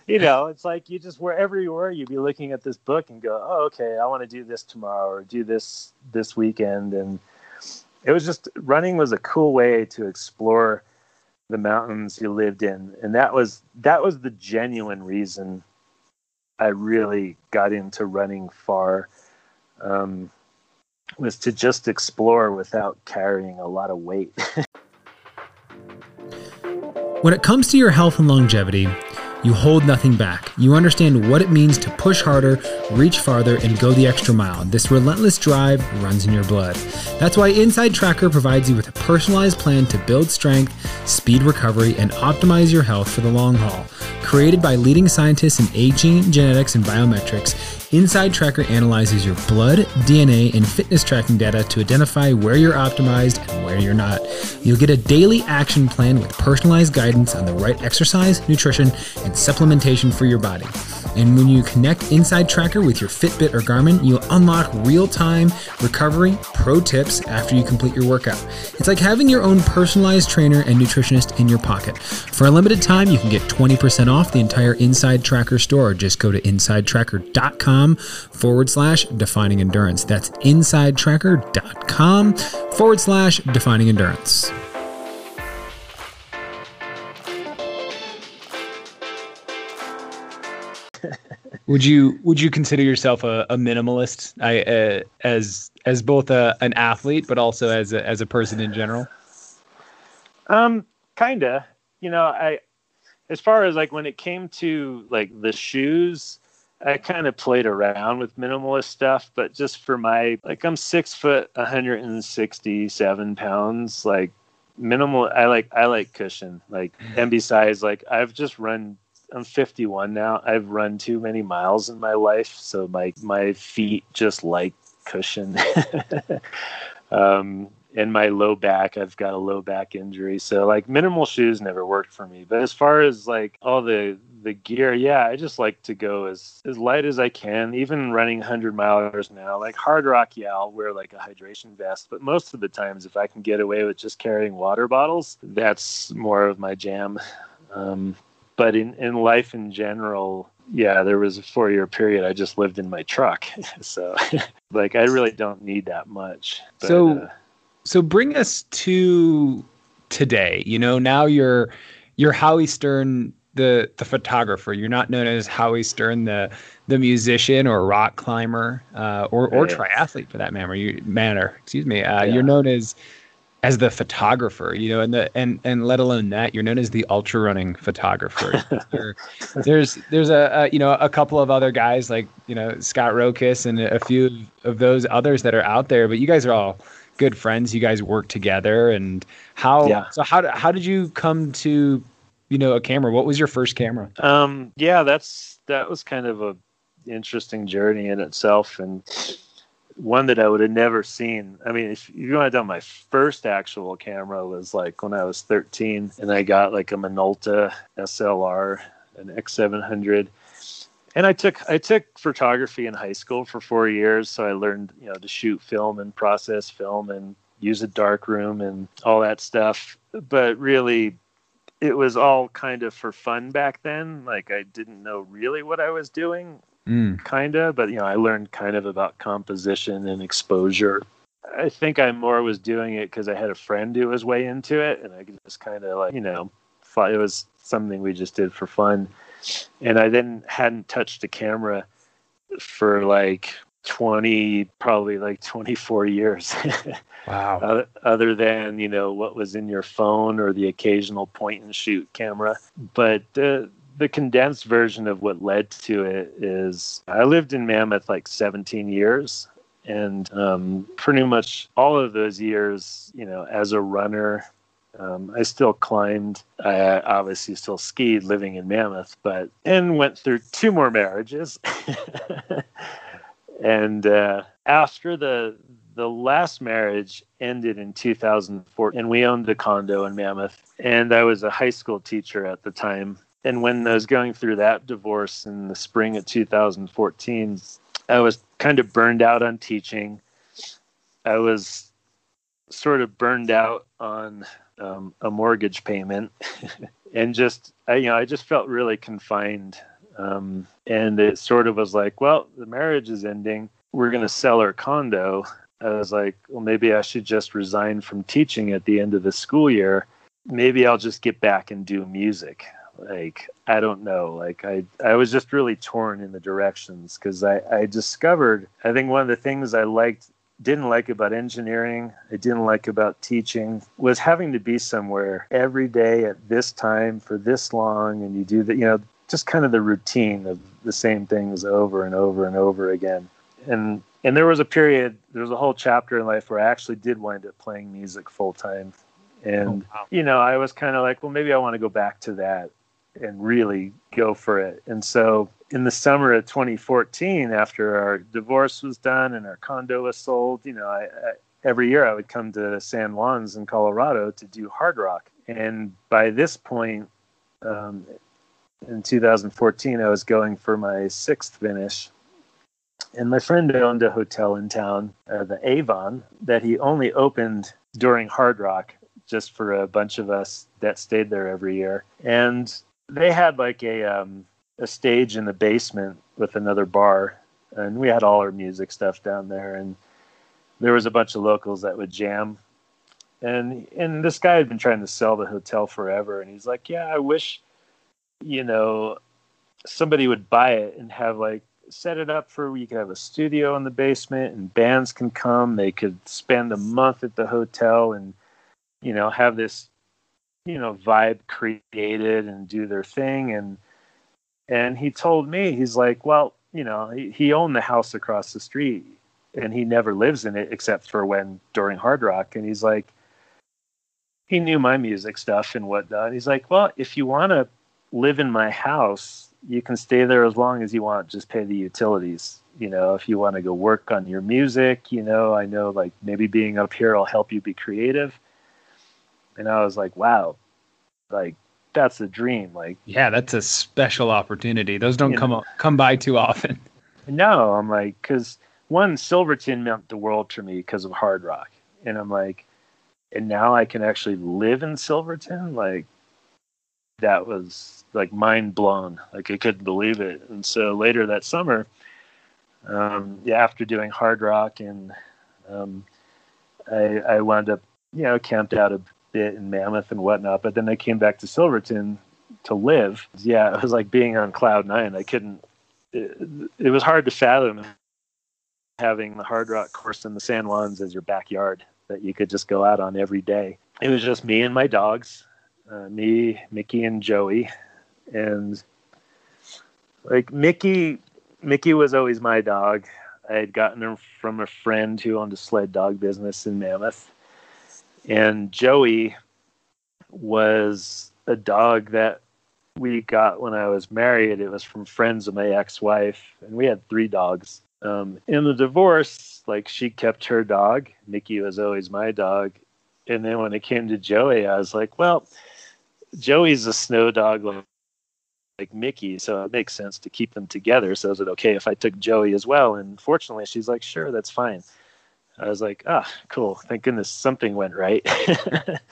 you (laughs) know, it's like you just wherever you were, you'd be looking at this book and go, oh, okay, I want to do this tomorrow or do this this weekend, and it was just running was a cool way to explore the mountains you lived in. And that was that was the genuine reason i really got into running far. Um, was to just explore without carrying a lot of weight (laughs) when it comes to your health and longevity you hold nothing back. You understand what it means to push harder, reach farther, and go the extra mile. This relentless drive runs in your blood. That's why Inside Tracker provides you with a personalized plan to build strength, speed recovery, and optimize your health for the long haul. Created by leading scientists in aging, genetics, and biometrics, Inside Tracker analyzes your blood, DNA, and fitness tracking data to identify where you're optimized and where you're not. You'll get a daily action plan with personalized guidance on the right exercise, nutrition, and supplementation for your body. And when you connect Inside Tracker with your Fitbit or Garmin, you'll unlock real time recovery pro tips after you complete your workout. It's like having your own personalized trainer and nutritionist in your pocket. For a limited time, you can get 20% off the entire Inside Tracker store. Just go to insidetracker.com forward slash defining endurance. That's insidetracker.com forward slash defining endurance. Would you would you consider yourself a, a minimalist I, uh, as as both a, an athlete but also as a, as a person in general? Um kinda. You know i as far as like when it came to like the shoes i kind of played around with minimalist stuff but just for my like i'm six foot 167 pounds like minimal i like i like cushion like and besides like i've just run I'm 51 now. I've run too many miles in my life, so my my feet just like cushion. (laughs) um, and my low back, I've got a low back injury, so like minimal shoes never worked for me. But as far as like all the the gear, yeah, I just like to go as as light as I can. Even running 100 miles now, like Hardrock, yeah, I'll wear like a hydration vest. But most of the times, if I can get away with just carrying water bottles, that's more of my jam. Um, but in, in life in general, yeah, there was a four year period I just lived in my truck. (laughs) so (laughs) like I really don't need that much. But, so uh, so bring us to today. You know, now you're you're Howie Stern the the photographer. You're not known as Howie Stern the the musician or rock climber uh, or or triathlete for that matter. You matter, excuse me. Uh, yeah. You're known as as the photographer, you know, and the and and let alone that, you're known as the ultra running photographer. (laughs) there's there's a, a, you know a couple of other guys like you know Scott Rokus and a few of those others that are out there, but you guys are all good friends. You guys work together, and how yeah. so how how did you come to you know a camera? What was your first camera? Um, yeah, that's that was kind of a interesting journey in itself, and one that I would have never seen. I mean, if you want to know, my first actual camera was like when I was 13, and I got like a Minolta SLR, an X700, and I took I took photography in high school for four years, so I learned you know to shoot film and process film and use a dark room and all that stuff. But really, it was all kind of for fun back then. Like I didn't know really what I was doing mm. kind of, but you know, I learned kind of about composition and exposure. I think I more was doing it because I had a friend who was way into it, and I just kind of like, you know, thought it was something we just did for fun. And I then hadn't touched a camera for like 20 probably like 24 years (laughs) wow other than you know what was in your phone or the occasional point and shoot camera but uh, the condensed version of what led to it is I lived in Mammoth like 17 years. And um, pretty much all of those years, you know, as a runner, um, I still climbed. I obviously still skied living in Mammoth, but and went through two more marriages. (laughs) and uh, after the the last marriage ended in 2004, and we owned a condo in Mammoth. And I was a high school teacher at the time, and when I was going through that divorce in the spring of 2014, I was kind of burned out on teaching. I was sort of burned out on um, a mortgage payment, (laughs) and just I, you know I just felt really confined. Um, and it sort of was like, well, the marriage is ending. We're going to sell our condo. I was like, well, maybe I should just resign from teaching at the end of the school year. Maybe I'll just get back and do music like i don't know. Like i i was just really torn in the directions because i i discovered i think one of the things i liked didn't like about engineering i didn't like about teaching was having to be somewhere every day at this time for this long and you do that you know just kind of the routine of the same things over and over and over again. And and there was a period there was a whole chapter in life where i actually did wind up playing music full time. And oh, wow. you know i was kind of like well maybe i want to go back to that and really go for it. And so in the summer of 2014, after our divorce was done and our condo was sold, you know, I, I, every year I would come to San Juan's in Colorado to do Hardrock. And by this point, um, in 2014, I was going for my sixth finish. And my friend owned a hotel in town, uh, the Avon, that he only opened during Hardrock just for a bunch of us that stayed there every year. And they had like a um, a stage in the basement with another bar, and we had all our music stuff down there. And there was a bunch of locals that would jam. And and this guy had been trying to sell the hotel forever, and he's like, "Yeah, I wish, you know, somebody would buy it and have like set it up for you could have a studio in the basement and bands can come. They could spend a month at the hotel and you know have this you know vibe created and do their thing. And and he told me he's like well you know he, he owned the house across the street and he never lives in it except for when during Hardrock. And he's like he knew my music stuff and whatnot. He's like well if you want to live in my house you can stay there as long as you want. Just pay the utilities. You know if you want to go work on your music you know i know like maybe being up here will help you be creative and i was like wow like that's a dream like yeah that's a special opportunity. Those don't come know. come by too often. (laughs) No i'm like because one silverton meant the world to me because of Hardrock. And i'm like and now i can actually live in silverton? Like that was like mind blown. Like i couldn't believe it. And so later that summer um, yeah after doing Hardrock and um, I, I wound up you know camped out a bit in mammoth and whatnot but then i came back to silverton to live. Yeah it was like being on cloud nine. I couldn't it, it was hard to fathom having the Hardrock course in the san juans as your backyard that you could just go out on every day. It was just me and my dogs uh, me, Mickey, and Joey, and like Mickey, Mickey was always my dog. I had gotten her from a friend who owned a sled dog business in Mammoth, and Joey was a dog that we got when I was married. It was from friends of my ex-wife, and we had three dogs. Um, in the divorce, like she kept her dog. Mickey was always my dog, and then when it came to Joey, I was like, well Joey's a snow dog like Mickey, so it makes sense to keep them together. So is it okay if I took Joey as well? And fortunately, she's like, sure, that's fine. I was like, ah, cool. Thank goodness something went right.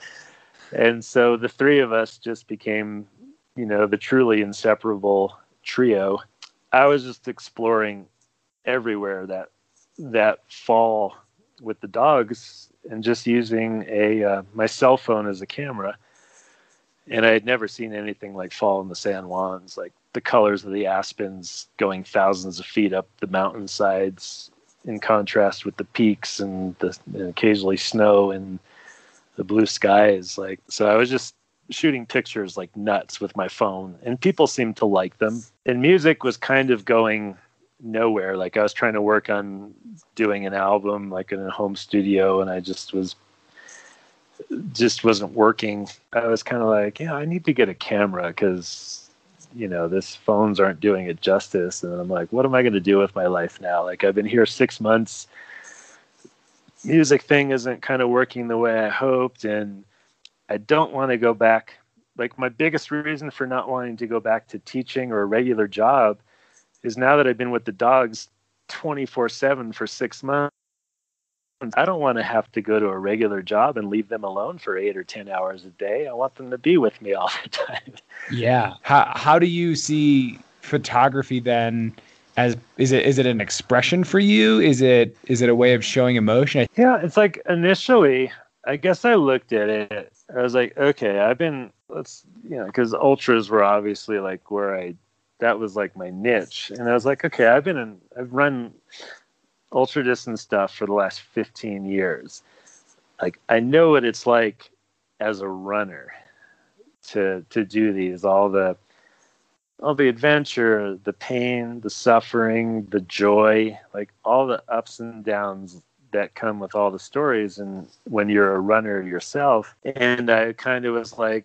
(laughs) and so the three of us just became, you know, the truly inseparable trio. I was just exploring everywhere that that fall with the dogs and just using a uh, my cell phone as a camera and I had never seen anything like fall in the San Juans, like the colors of the aspens going thousands of feet up the mountainsides in contrast with the peaks and the and occasionally snow and the blue skies. Like so, I was just shooting pictures like nuts with my phone, and people seemed to like them. And music was kind of going nowhere. Like I was trying to work on doing an album, like in a home studio, and I just was just wasn't working. I was kind of like, yeah, I need to get a camera because you know this phones aren't doing it justice. And I'm like, what am I going to do with my life now? Like I've been here six months. Music thing isn't kind of working the way I hoped, and I don't want to go back. Like my biggest reason for not wanting to go back to teaching or a regular job is now that I've been with the dogs 24 7 for six months I don't want to have to go to a regular job and leave them alone for eight or 10 hours a day. I want them to be with me (laughs) all the time. Yeah. How, how do you see photography then? As, is it is it an expression for you? Is it is it a way of showing emotion? Yeah, it's like initially, I guess I looked at it. I was like, okay, I've been let's you know because ultras were obviously like where I that was like my niche, and I was like, okay, I've been in I've run ultra distance stuff for the last 15 years. Like I know what it's like as a runner to to do these all the all the adventure, the pain, the suffering, the joy, like all the ups and downs that come with all the stories and when you're a runner yourself. And I kind of was like,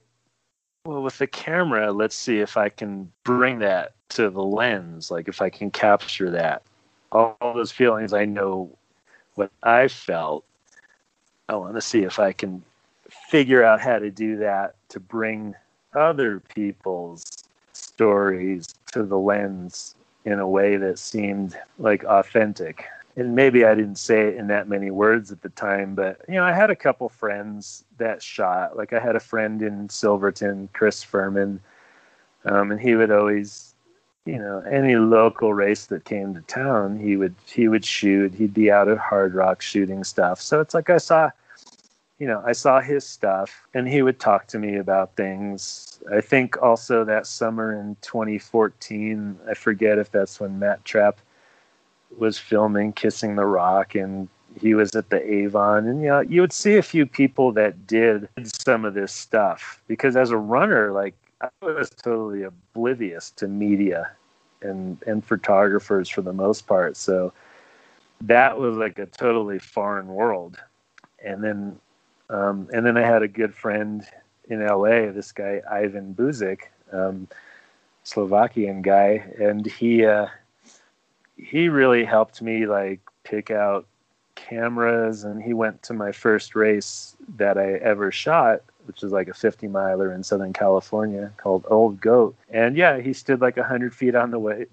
well, with the camera, let's see if I can bring that to the lens, like if I can capture that all, those feelings I know what I felt. I want to see if I can figure out how to do that to bring other people's stories to the lens in a way that seemed like authentic. And maybe I didn't say it in that many words at the time, but you know, I had a couple friends that shot. Like I had a friend in Silverton, Chris Furman, um, and he would always, you know, any local race that came to town, he would he would shoot. He'd be out at Hardrock shooting stuff. So it's like I saw you know, I saw his stuff and he would talk to me about things. I think also that summer in 2014, I forget if that's when Matt Trappe was filming Kissing the Rock and he was at the Avon. And, you know, you would see a few people that did some of this stuff because as a runner, like, I was totally oblivious to media and, and photographers for the most part. So that was like a totally foreign world. And then um, and then I had a good friend in LA, this guy Ivan Buzik, um, Slovakian guy, and he uh, he really helped me like pick out cameras. And he went to my first race that I ever shot, which is like a 50 miler in Southern California called Old Goat. And yeah, he stood like 100 feet on the way,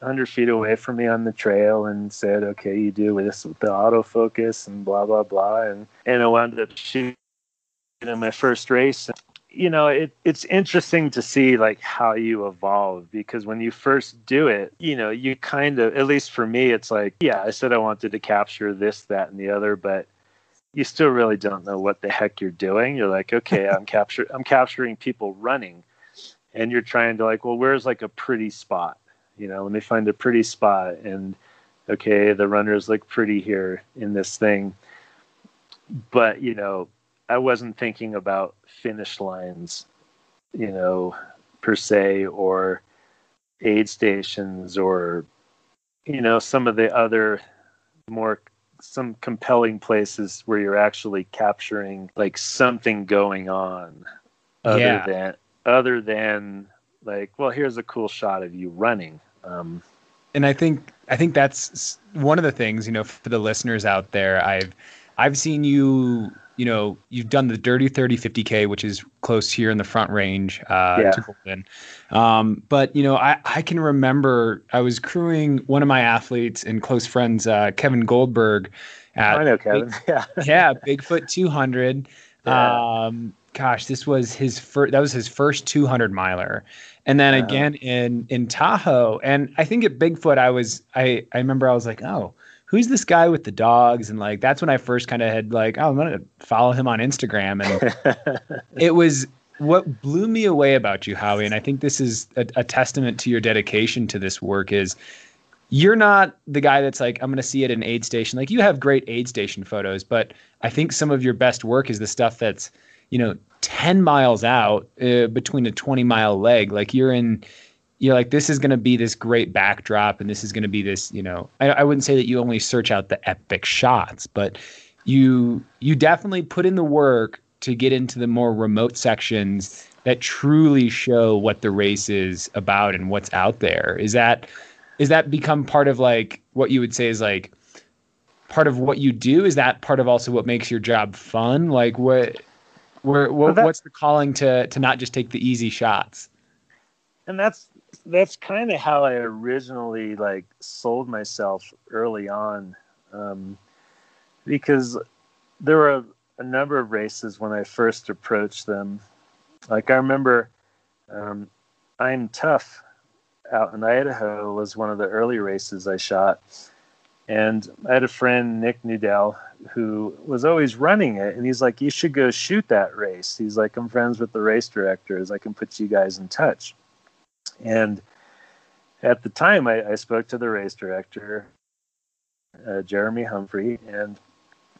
100 feet away from me on the trail and said, okay, you do this with the autofocus and blah, blah, blah. And, and I wound up shooting in my first race. You know, it, it's interesting to see like how you evolve because when you first do it, you know, you kind of, at least for me, it's like, yeah, I said I wanted to capture this, that, and the other, but you still really don't know what the heck you're doing. You're like, (laughs) okay, I'm capture, I'm capturing people running, and you're trying to like, well, where's like a pretty spot? you know let me find a pretty spot and okay the runners look pretty here in this thing but you know i wasn't thinking about finish lines you know per se or aid stations or you know some of the other more some compelling places where you're actually capturing like something going on other yeah. than other than like well here's a cool shot of you running um, and I think I think that's one of the things you know for the listeners out there. I've I've seen you you know you've done the dirty 30 50k which is close here in the front range uh yeah. to Golden. Um, but you know I I can remember I was crewing one of my athletes and close friends uh, Kevin Goldberg at I know Kevin Big, (laughs) yeah yeah Bigfoot 200 yeah. um gosh this was his first that was his first 200 miler and then wow. again in in Tahoe. And I think at Bigfoot, I was I I remember I was like, oh, who's this guy with the dogs? And like that's when I first kind of had like, oh, I'm gonna follow him on Instagram. And (laughs) it was what blew me away about you, Howie. And I think this is a, a testament to your dedication to this work. Is you're not the guy that's like, I'm going to see it in aid station. Like you have great aid station photos, but I think some of your best work is the stuff that's, you know, 10 miles out uh, between a 20 mile leg like you're in you're like this is going to be this great backdrop and this is going to be this you know I, I wouldn't say that you only search out the epic shots but you you definitely put in the work to get into the more remote sections that truly show what the race is about and what's out there. Is that is that become part of like what you would say is like part of what you do? Is that part of also what makes your job fun? Like what where what, well, what's the calling to to not just take the easy shots? And that's that's kind of how I originally like sold myself early on, um, because there were a number of races when I first approached them. Like I remember, um, IMTUF out in Idaho was one of the early races I shot, and I had a friend Nick Nudell who was always running it and he's like you should go shoot that race. He's like i'm friends with the race directors i can put you guys in touch and at the time i, I spoke to the race director uh, jeremy humphrey and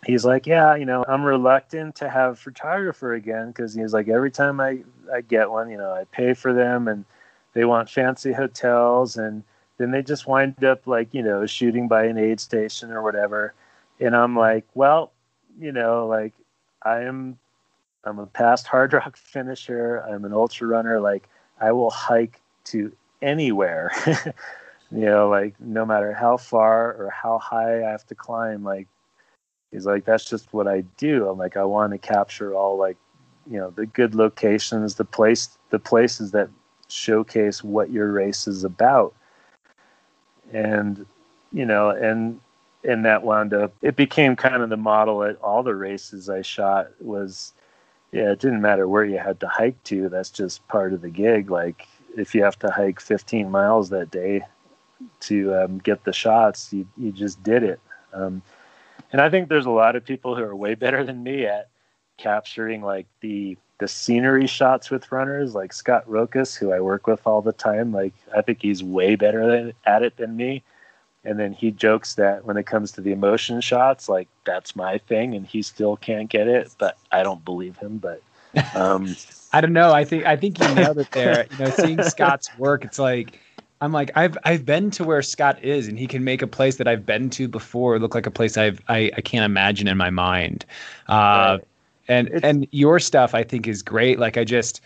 he's like yeah you know i'm reluctant to have photographer again because he's like every time i i get one you know i pay for them and they want fancy hotels and then they just wind up like you know shooting by an aid station or whatever and I'm like, well, you know, like I am, I'm a past Hardrock (laughs) finisher. I'm an ultra runner. Like I will hike to anywhere, (laughs) you know, like no matter how far or how high I have to climb. Like he's like, that's just what I do. I'm like, I want to capture all like, you know, the good locations, the place, the places that showcase what your race is about. And, you know, and, and that wound up, it became kind of the model at all the races I shot was, yeah, it didn't matter where you had to hike to. That's just part of the gig. Like if you have to hike 15 miles that day to um, get the shots, you, you just did it. Um, and I think there's a lot of people who are way better than me at capturing like the the scenery shots with runners, like Scott Rokus, who I work with all the time. Like I think he's way better than, at it than me. And then he jokes that when it comes to the emotion shots, like that's my thing, and he still can't get it. But I don't believe him. But um, (laughs) I don't know. I think I think you nailed it there. You know, seeing Scott's work, it's like I'm like I've I've been to where Scott is, and he can make a place that I've been to before look like a place I've I, I can't imagine in my mind. Uh, right. And it's, and your stuff I think is great. Like I just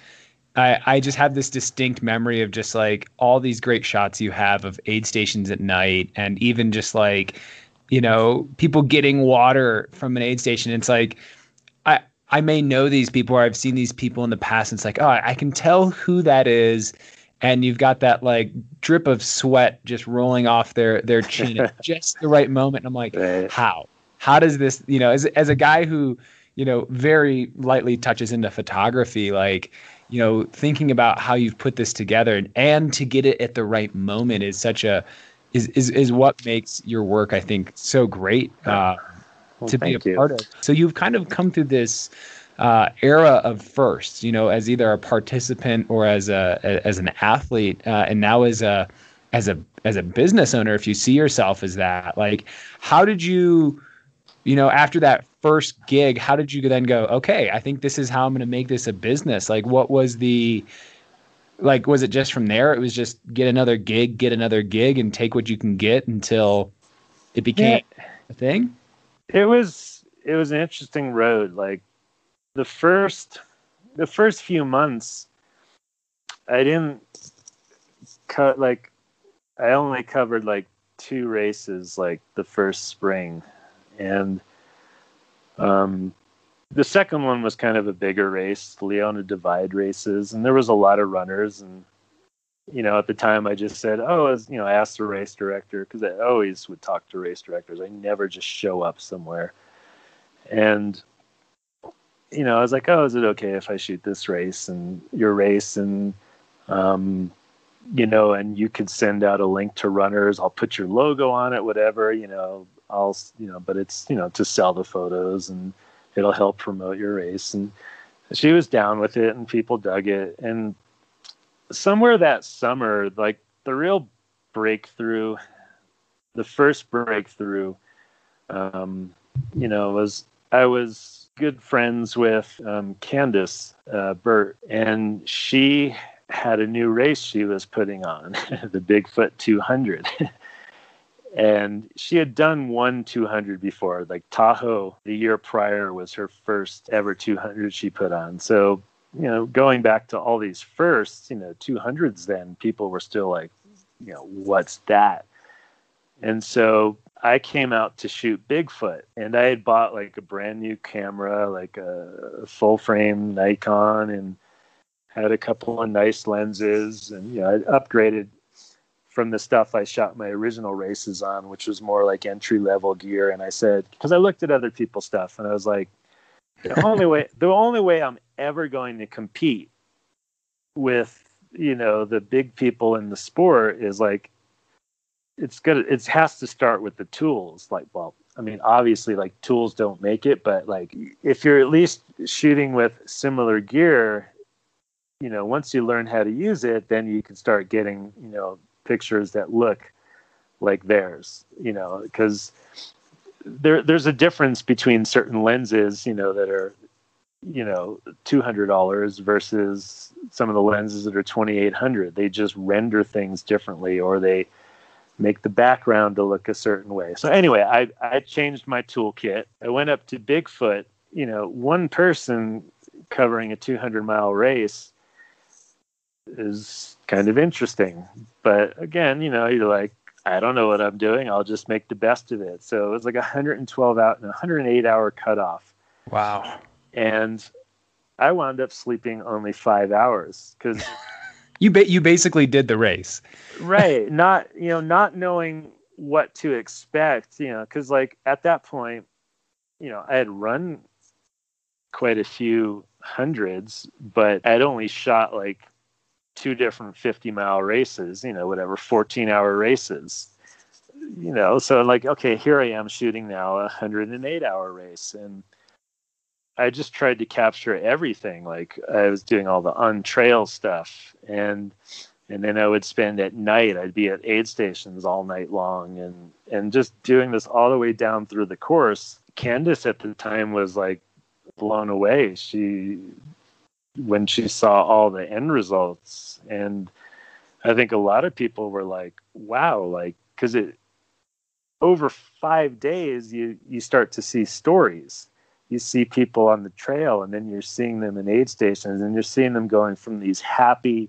I I just have this distinct memory of just like all these great shots you have of aid stations at night, and even just like you know people getting water from an aid station. It's like I may know these people or I've seen these people in the past. And it's like, oh, I can tell who that is and you've got that like drip of sweat just rolling off their their chin at (laughs) just the right moment. And I'm like, right. how? How does this, you know, as as a guy who, you know, very lightly touches into photography, like, you know, thinking about how you've put this together and, and to get it at the right moment is such a is is is what makes your work, I think, so great uh, well, to be a you. part of. So you've kind of come through this uh, era of firsts, you know, as either a participant or as a as an athlete, uh, and now as a as a as a business owner, if you see yourself as that, like, how did you, you know, after that first gig, how did you then go? Okay, I think this is how I'm going to make this a business. Like, what was the like was it just from there it was just get another gig get another gig and take what you can get until it became yeah. a thing it was it was an interesting road like the first the first few months I didn't cut like I only covered like two races like the first spring and um the second one was kind of a bigger race, Leona Divide races, and there was a lot of runners. And you know, at the time, I just said, "Oh, as you know," I asked the race director because I always would talk to race directors. I never just show up somewhere. And you know, I was like, oh, is it okay if I shoot this race and your race and, um, you know, and you could send out a link to runners. I'll put your logo on it, whatever, you know, I'll, you know, but it's, you know, to sell the photos and it'll help promote your race. And she was down with it and people dug it. And somewhere that summer, like the real breakthrough, the first breakthrough, um, you know, was I was good friends with um, Candice uh, Burt, and she had a new race she was putting on, (laughs) the Bigfoot 200. (laughs) and she had done one 200 before, like Tahoe the year prior was her first ever 200 she put on. So, you know, going back to all these firsts, you know, 200s then, people were still like, you know, what's that? And so I came out to shoot Bigfoot, and I had bought like a brand new camera, like a full frame Nikon, and had a couple of nice lenses, and you know, I upgraded from the stuff I shot my original races on, which was more like entry level gear. And I said, because I looked at other people's stuff, and I was like, the only way, the only way I'm ever going to compete with you know the big people in the sport is like it's good it has to start with the tools. Like well i mean obviously like tools don't make it but like if you're at least shooting with similar gear you know once you learn how to use it then you can start getting you know pictures that look like theirs you know because there there's a difference between certain lenses you know that are you know $200 versus some of the lenses that are 2800 they just render things differently or they make the background to look a certain way. So anyway, I I changed my toolkit. I went up to Bigfoot. You know, one person covering a 200 mile race is kind of interesting. But again, you know, you're like, I don't know what I'm doing. I'll just make the best of it. So it was like 112 out and 108 hour cutoff. Wow. And I wound up sleeping only five hours because (laughs) you ba- you basically did the race. right. (laughs) Not you know not knowing what to expect. You know, because like at that point, you know, I had run quite a few hundreds, but I'd only shot like two different 50 mile races, you know, whatever, 14 hour races. You know, so like, okay, here I am shooting now a 108 hour race. And I just tried to capture everything. Like I was doing all the on trail stuff and and then I would spend at night, I'd be at aid stations all night long and and just doing this all the way down through the course. Candice at the time was like blown away. She when she saw all the end results and I think a lot of people were like, wow, like cuz it over 5 days you you start to see stories you see people on the trail and then you're seeing them in aid stations and you're seeing them going from these happy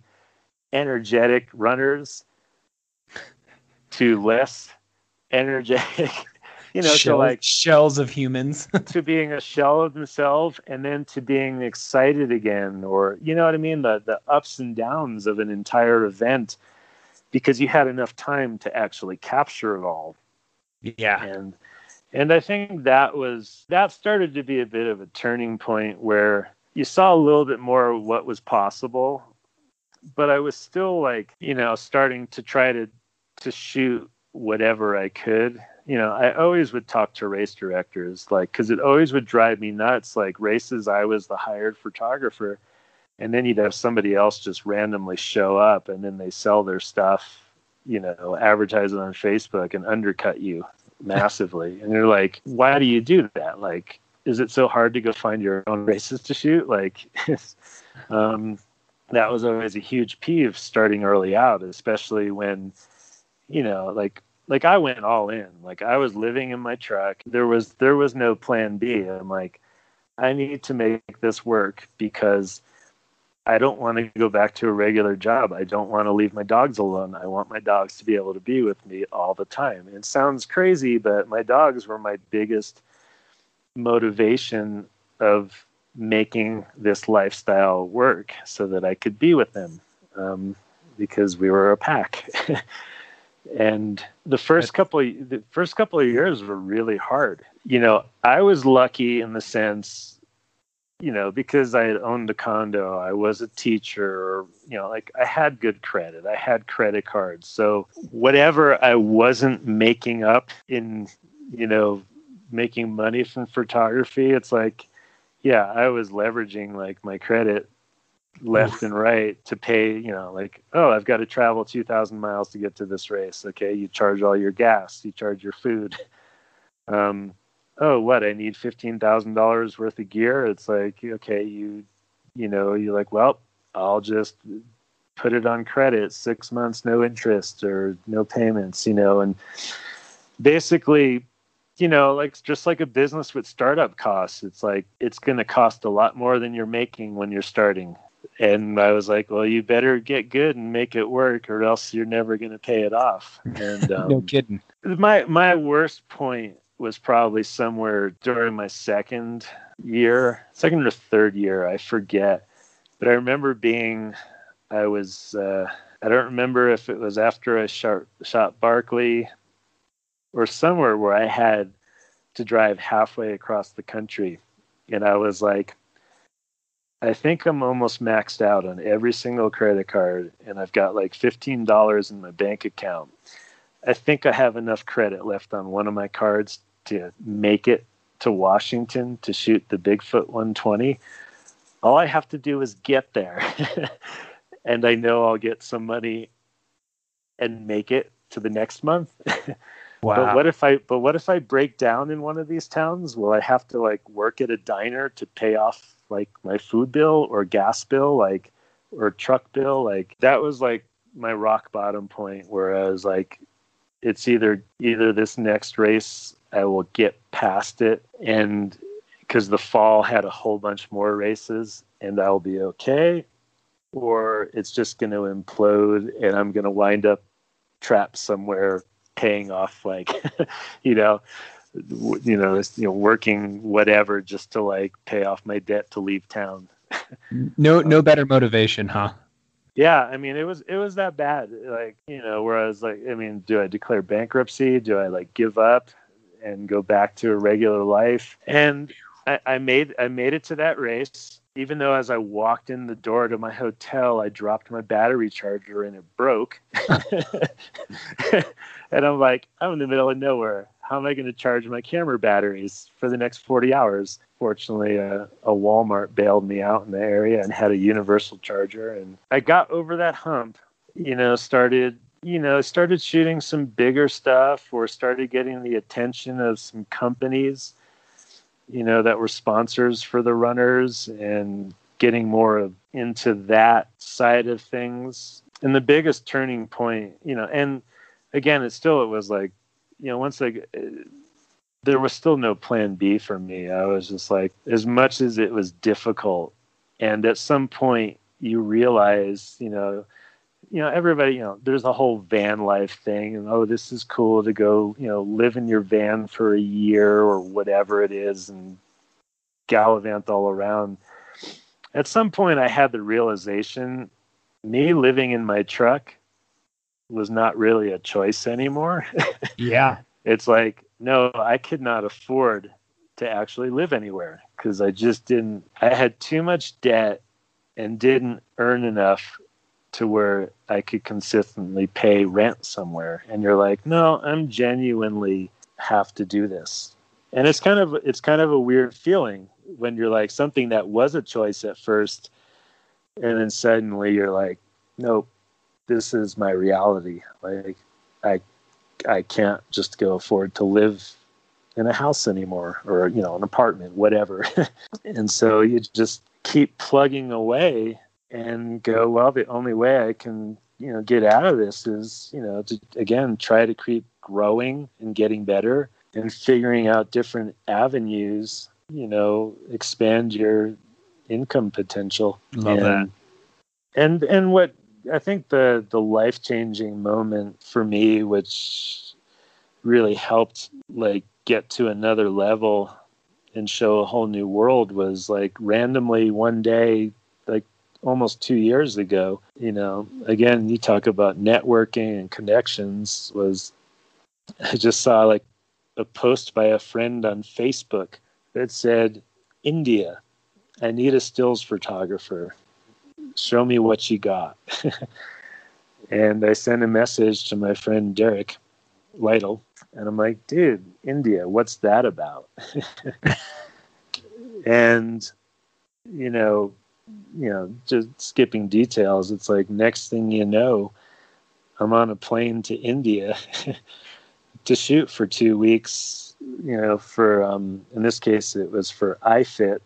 energetic runners to less energetic (laughs) you know shells, to like shells of humans. (laughs) to being a shell of themselves and then to being excited again or you know what i mean? The the ups and downs of an entire event because you had enough time to actually capture it all. Yeah. And and I think that was that started to be a bit of a turning point where you saw a little bit more of what was possible, but I was still like, you know, starting to try to to shoot whatever I could. You know, I always would talk to race directors, like, because it always would drive me nuts. Like races, I was the hired photographer, and then you'd have somebody else just randomly show up, and then they sell their stuff, you know, advertise it on Facebook and undercut you massively. and you're like, why do you do that? Like, is it so hard to go find your own races to shoot? (laughs) Like, um, that was always a huge peeve starting early out, especially when, you know, like like I went all in. Like I was living in my truck. There was there was no plan B. I'm like, I need to make this work because I don't want to go back to a regular job. I don't want to leave my dogs alone. I want my dogs to be able to be with me all the time. It sounds crazy, but my dogs were my biggest motivation of making this lifestyle work so that I could be with them um, because we were a pack. (laughs) and the first couple of, the first couple of years were really hard. You know, I was lucky in the sense you know, because I had owned a condo, I was a teacher, you know, like I had good credit, I had credit cards. So whatever I wasn't making up in, you know, making money from photography, it's like, yeah, I was leveraging like my credit left and right to pay, you know, like, oh, I've got to travel 2,000 miles to get to this race. Okay. You charge all your gas, you charge your food. (laughs) Um, oh, what I need fifteen thousand dollars worth of gear. It's like, okay, you, you know, you're like, well, I'll just put it on credit, six months, no interest or no payments, you know, and basically, you know, like just like a business with startup costs, it's like it's going to cost a lot more than you're making when you're starting. And I was like, well, you better get good and make it work, or else you're never going to pay it off. And (laughs) um, no kidding. My my worst point was probably somewhere during my second year, second or third year, I forget. But I remember being, I was, uh, I don't remember if it was after I shot, shot Barkley or somewhere where I had to drive halfway across the country. And I was like, I think I'm almost maxed out on every single credit card, and I've got like $15 in my bank account. I think I have enough credit left on one of my cards to make it to Washington to shoot the Bigfoot 120. All I have to do is get there. (laughs) and I know I'll get some money and make it to the next month. (laughs) wow. But what if I but what if I break down in one of these towns? Will I have to like work at a diner to pay off like my food bill or gas bill like or truck bill? Like that was like my rock bottom point where I was like it's either either this next race I will get past it and because the fall had a whole bunch more races and I'll be okay or it's just going to implode and I'm going to wind up trapped somewhere paying off like (laughs) you know you know you know working whatever just to like pay off my debt to leave town. No no uh, better motivation huh yeah, I mean, it was it was that bad. Like you know, where I was like, I mean, do I declare bankruptcy? Do I like give up and go back to a regular life? And I, I made I made it to that race. Even though as I walked in the door to my hotel, I dropped my battery charger and it broke. (laughs) (laughs) and I'm like, I'm in the middle of nowhere. How am I going to charge my camera batteries for the next 40 hours? Fortunately, uh, a Walmart bailed me out in the area and had a universal charger. And I got over that hump, you know, started, you know, started shooting some bigger stuff or started getting the attention of some companies, you know, that were sponsors for the runners and getting more of, into that side of things. And the biggest turning point, you know, and again, it still it was like, you know, once I uh, there was still no plan B for me. I was just like, as much as it was difficult, and at some point you realize, you know, you know, everybody, you know, there's a whole van life thing, and oh, this is cool to go, you know, live in your van for a year or whatever it is, and gallivant all around. At some point, I had the realization, me living in my truck was not really a choice anymore. yeah. (laughs) It's like, no, I could not afford to actually live anywhere because I just didn't, I had too much debt and didn't earn enough to where I could consistently pay rent somewhere. And you're like, no, I'm genuinely have to do this. And it's kind of, it's kind of a weird feeling when you're like something that was a choice at first. And then suddenly you're like, nope, this is my reality. Like I I can't just go afford to live in a house anymore or you know an apartment whatever. (laughs) and so you just keep plugging away and go well the only way I can you know get out of this is you know to again try to keep growing and getting better and figuring out different avenues you know expand your income potential love and, that and and what I think the the life changing moment for me, which really helped like get to another level and show a whole new world, was like randomly one day, like almost two years ago. You know, again, you talk about networking and connections. Was (laughs) I just saw like a post by a friend on Facebook that said, "India, I need a stills photographer." Show me what you got. and I sent a message to my friend Derrick Lytle, and I'm like, dude, India, what's that about? (laughs) and you know, you know, just skipping details, it's like next thing you know, I'm on a plane to India (laughs) to shoot for two weeks. You know, for um, in this case, it was for iFit,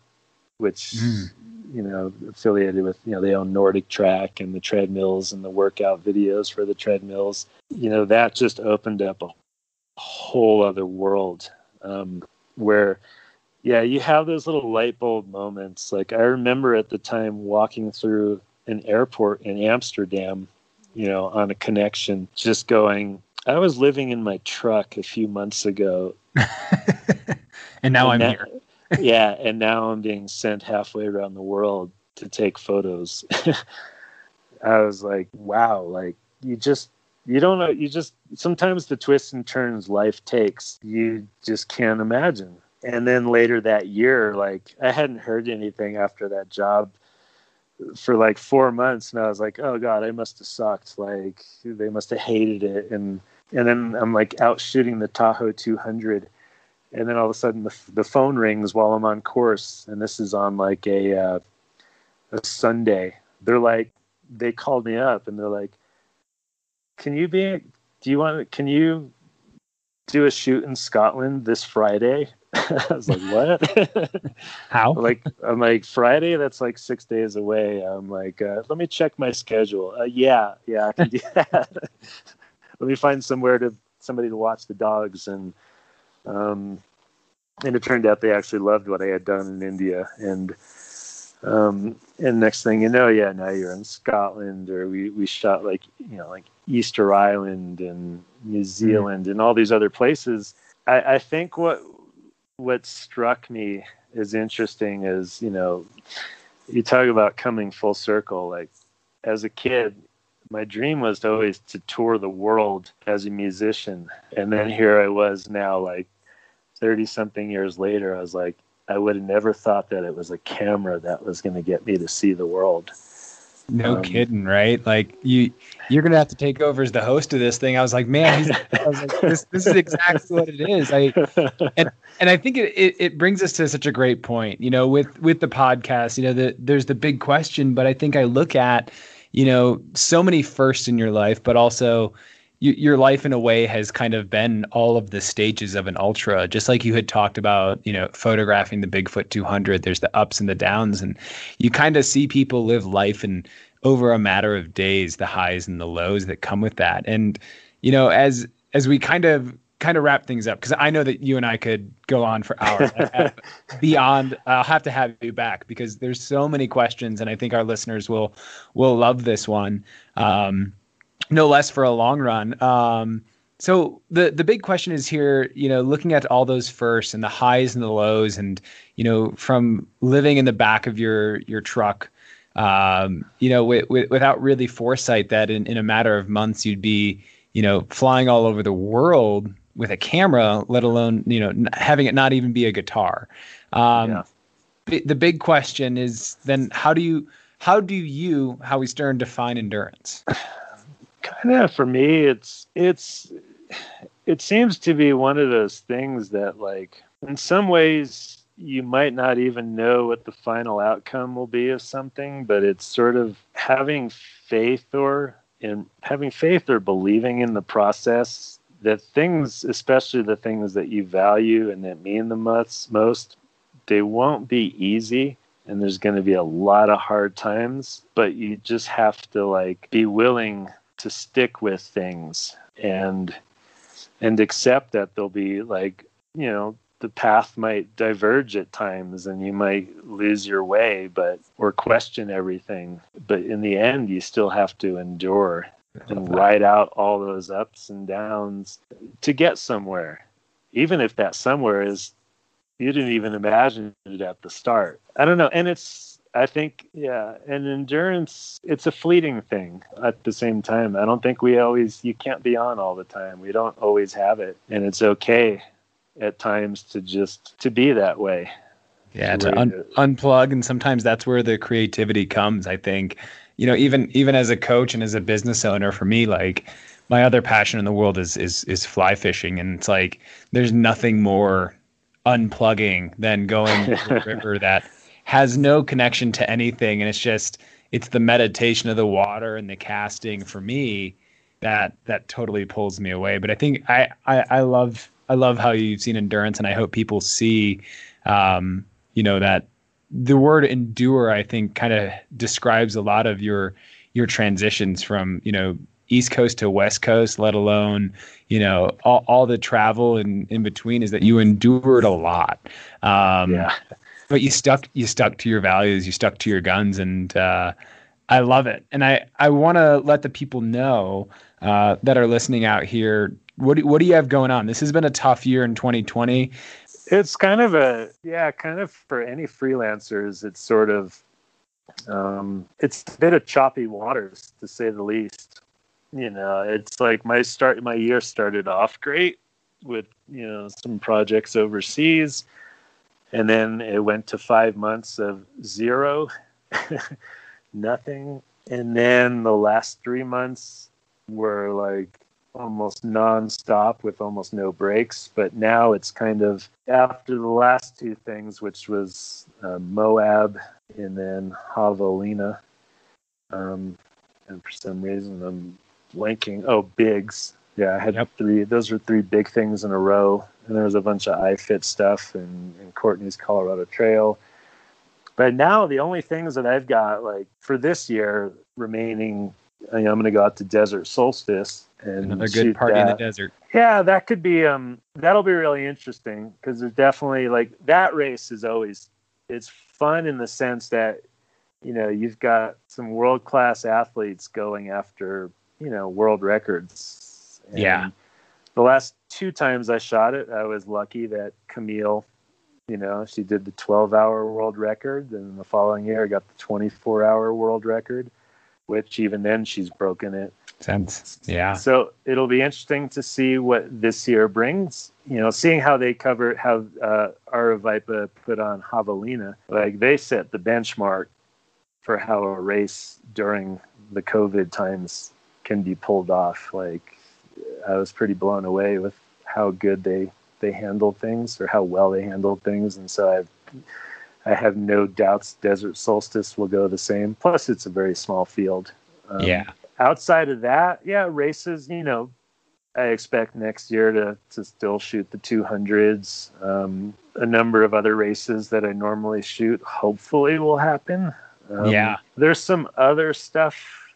which mm you know affiliated with you know they own Nordic Track and the treadmills and the workout videos for the treadmills. You know that just opened up a whole other world um, where yeah you have those little light bulb moments. Like i remember at the time walking through an airport in amsterdam you know on a connection just going i was living in my truck a few months ago. (laughs) And now and i'm here yeah, and now I'm being sent halfway around the world to take photos. (laughs) I was like, wow, like you just you don't know you just sometimes the twists and turns life takes you just can't imagine. And then later that year, like I hadn't heard anything after that job for like four months and I was like, oh God, I must have sucked. Like they must have hated it and and then I'm like out shooting the Tahoe 200 and then all of a sudden the, the phone rings while I'm on course, and this is on like a uh, a Sunday. They're like, they called me up and they're like, "Can you be? Do you want? Can you do a shoot in Scotland this Friday?" (laughs) I was like, "What? (laughs) How?" (laughs) like, I'm like, Friday. That's like six days away. I'm like, uh, let me check my schedule. Uh, yeah, yeah, I can do that. let me find somewhere to somebody to watch the dogs and um, and it turned out they actually loved what I had done in India. And um, and next thing you know, yeah, now you're in Scotland, or we we shot like you know like Easter Island and New mm-hmm. Zealand mm-hmm. and all these other places. I, I think what what struck me as interesting is you know you talk about coming full circle like as a kid, my dream was always to tour the world as a musician. And then here I was now, like 30 something years later, I was like, I would have never thought that it was a camera that was going to get me to see the world. No um, kidding, right? Like you, you're gonna have to take over as the host of this thing. I was like, man, I was like, this, this is exactly what it is. I, and and I think it, it, it brings us to such a great point. You know, with with the podcast, you know, the, there's the big question, but I think I look at, you know, so many firsts in your life, but also you, your life in a way has kind of been all of the stages of an ultra. Just like you had talked about you know photographing the bigfoot 200 there's the ups and the downs and you kind of see people live life and over a matter of days the highs and the lows that come with that. And you know as as we kind of kind of wrap things up because I know that you and I could go on for hours (laughs) beyond. I'll have to have you back because there's so many questions, and I think our listeners will will love this one. Um, no less for a long run. Um, so the the big question is here, you know, looking at all those firsts and the highs and the lows, and you know, from living in the back of your your truck, um, you know, with, with, without really foresight that in, in a matter of months you'd be, you know, flying all over the world with a camera, let alone you know having it not even be a guitar. Um, yeah. b- the big question is then how do you how do you Howie Stern define endurance? kind of for me it's it's it seems to be one of those things that like in some ways you might not even know what the final outcome will be of something but it's sort of having faith or in having faith or believing in the process that things especially the things that you value and that mean the most most they won't be easy and there's going to be a lot of hard times but you just have to like be willing to stick with things and and accept that there'll be like you know the path might diverge at times and you might lose your way but or question everything but in the end you still have to endure and ride out all those ups and downs to get somewhere even if that somewhere is you didn't even imagine it at the start i don't know and it's I think, yeah, and endurance, it's a fleeting thing at the same time. I don't think we always, you can't be on all the time. We don't always have it. And it's okay at times to just, to be that way. Yeah, to un- unplug. And sometimes that's where the creativity comes, I think. You know, even, even as a coach and as a business owner, for me, like, my other passion in the world is is is fly fishing. And it's like there's nothing more unplugging than going to a (laughs) river that has no connection to anything. And it's just it's the meditation of the water and the casting for me that that totally pulls me away. But i think i i, I love i love how you've seen endurance and i hope people see um, you know that the word endure i think kind of describes a lot of your your transitions from you know east coast to west coast let alone you know all, all the travel and in between is that you endured a lot. Um, yeah. but you stuck you stuck to your values you stuck to your guns and uh, i love it. And i i want to let the people know uh, that are listening out here what do, what do you have going on? This has been a tough year in 2020 it's kind of a yeah kind of for any freelancers it's sort of um, it's a bit of choppy waters to say the least. You know it's like my start my year started off great with you know some projects overseas and then it went to five months of zero, (laughs) nothing, and then the last three months were like almost nonstop with almost no breaks. But now it's kind of after the last two things, which was uh, Moab and then Javelina. Um, and for some reason, I'm blanking. Oh, Biggs. Yeah, I had yep. three. Those were three big things in a row and there was a bunch of iFit stuff and, and Courtney's Colorado Trail. But now the only things that I've got like for this year remaining, I am going to go out to Desert Solstice and another good party that. in the desert. Yeah, that could be um that'll be really interesting because there's definitely like that race is always it's fun in the sense that you know you've got some world class athletes going after you know world records. And yeah the last two times I shot it, I was lucky that Camille, you know, she did the 12 hour world record. And the following year, I got the 24 hour world record. which even then she's broken it. Sense. Yeah. So it'll be interesting to see what this year brings. You know, seeing how they cover how uh, Aravaipa put on Javelina, like they set the benchmark for how a race during the COVID times can be pulled off. Like I was pretty blown away with how good they they handled things or how well they handled things, and so I've I have no doubts Desert Solstice will go the same. Plus, it's a very small field. Um, yeah. Outside of that, yeah, races. You know, I expect next year to to still shoot the 200s. Um, a number of other races that I normally shoot hopefully will happen. Um, yeah. There's some other stuff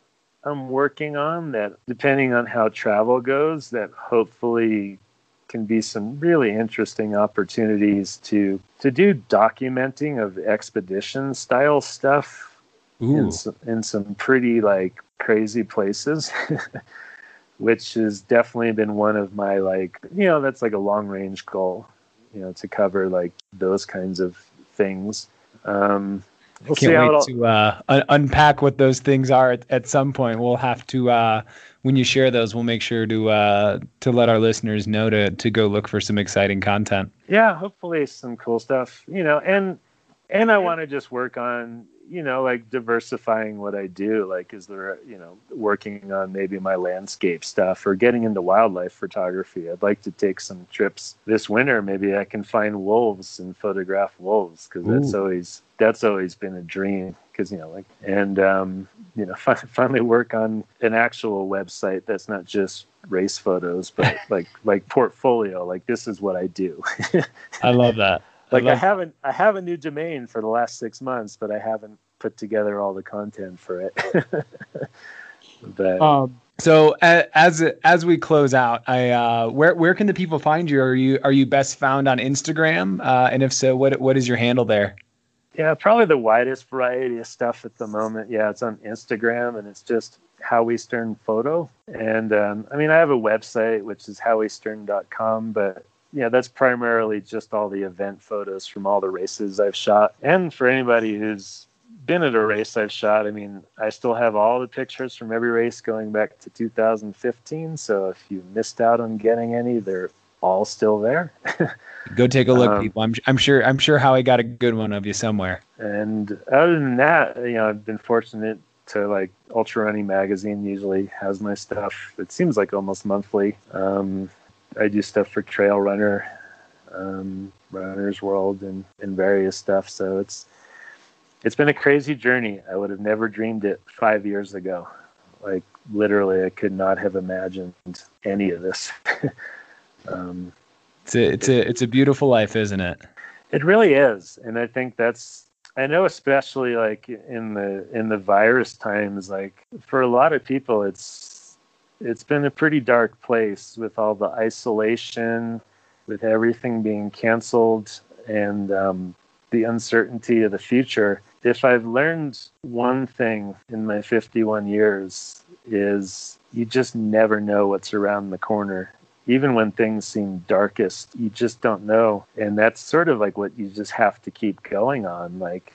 I'm working on that, depending on how travel goes, that hopefully can be some really interesting opportunities to to do documenting of expedition style stuff in some, in some pretty like crazy places (laughs) which has definitely been one of my like you know that's like a long range goal you know to cover like those kinds of things um we'll can't wait to uh, un- unpack what those things are at, at some point. We'll have to uh, when you share those, we'll make sure to uh, to let our listeners know to to go look for some exciting content. Yeah, hopefully some cool stuff. You know, and and I want to just work on you know like diversifying what i do like is there you know working on maybe my landscape stuff or getting into wildlife photography. I'd like to take some trips this winter. Maybe i can find wolves and photograph wolves because that's always that's always been a dream because you know like and um you know (laughs) finally work on an actual website that's not just race photos but (laughs) like like portfolio like this is what i do. (laughs) I love that. Like I, I haven't I have a new domain for the last six months, but I haven't put together all the content for it. (laughs) but um, so as as we close out, I uh, where where can the people find you? Are you are you best found on Instagram? Uh, and if so, what what is your handle there? Yeah, probably the widest variety of stuff at the moment. Yeah, it's on Instagram, and it's just Howie Stern Photo. And um, I mean, I have a website which is howiestern.com, but yeah, that's primarily just all the event photos from all the races I've shot. And for anybody who's been at a race I've shot, I mean, I still have all the pictures from every race going back to 2015. So if you missed out on getting any, they're all still there. (laughs) Go take a look, um, people. I'm I'm sure I'm sure Howie got a good one of you somewhere. And other than that, you know, I've been fortunate to like Ultra Running Magazine usually has my stuff. It seems like almost monthly. Um, I do stuff for Trail Runner, um, Runner's World, and and various stuff. So it's it's been a crazy journey. I would have never dreamed it five years ago. Like literally, I could not have imagined any of this. (laughs) um, it's a it's a it's a beautiful life, isn't it? It really is, and I think that's I know especially like in the in the virus times like for a lot of people it's it's been a pretty dark place with all the isolation, with everything being canceled, and um, the uncertainty of the future. If I've learned one thing in my 51 years, is you just never know what's around the corner. Even when things seem darkest, you just don't know. And that's sort of like what you just have to keep going on. Like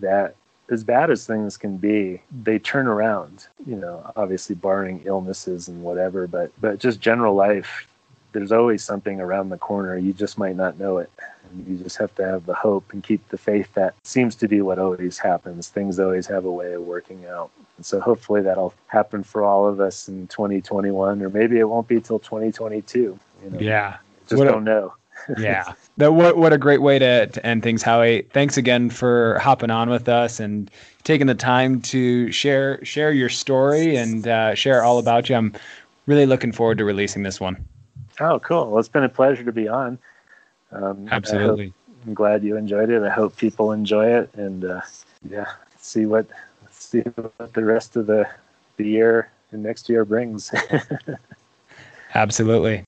that as bad as things can be, they turn around. You know, obviously barring illnesses and whatever, but but just general life, there's always something around the corner. You just might not know it. And you just have to have the hope and keep the faith that seems to be what always happens. Things always have a way of working out. And so hopefully that'll happen for all of us in 2021, or maybe it won't be till 2022. You know? Yeah. Just what don't a- know (laughs) yeah. (laughs) That what what a great way to, to end things, Howie. Thanks again for hopping on with us and taking the time to share share your story and uh, share all about you. I'm really looking forward to releasing this one. Oh, cool. Well, it's been a pleasure to be on. Um, Absolutely. I'm glad you enjoyed it. I hope people enjoy it, and uh, yeah, see what see what the rest of the the year and next year brings. (laughs) Absolutely.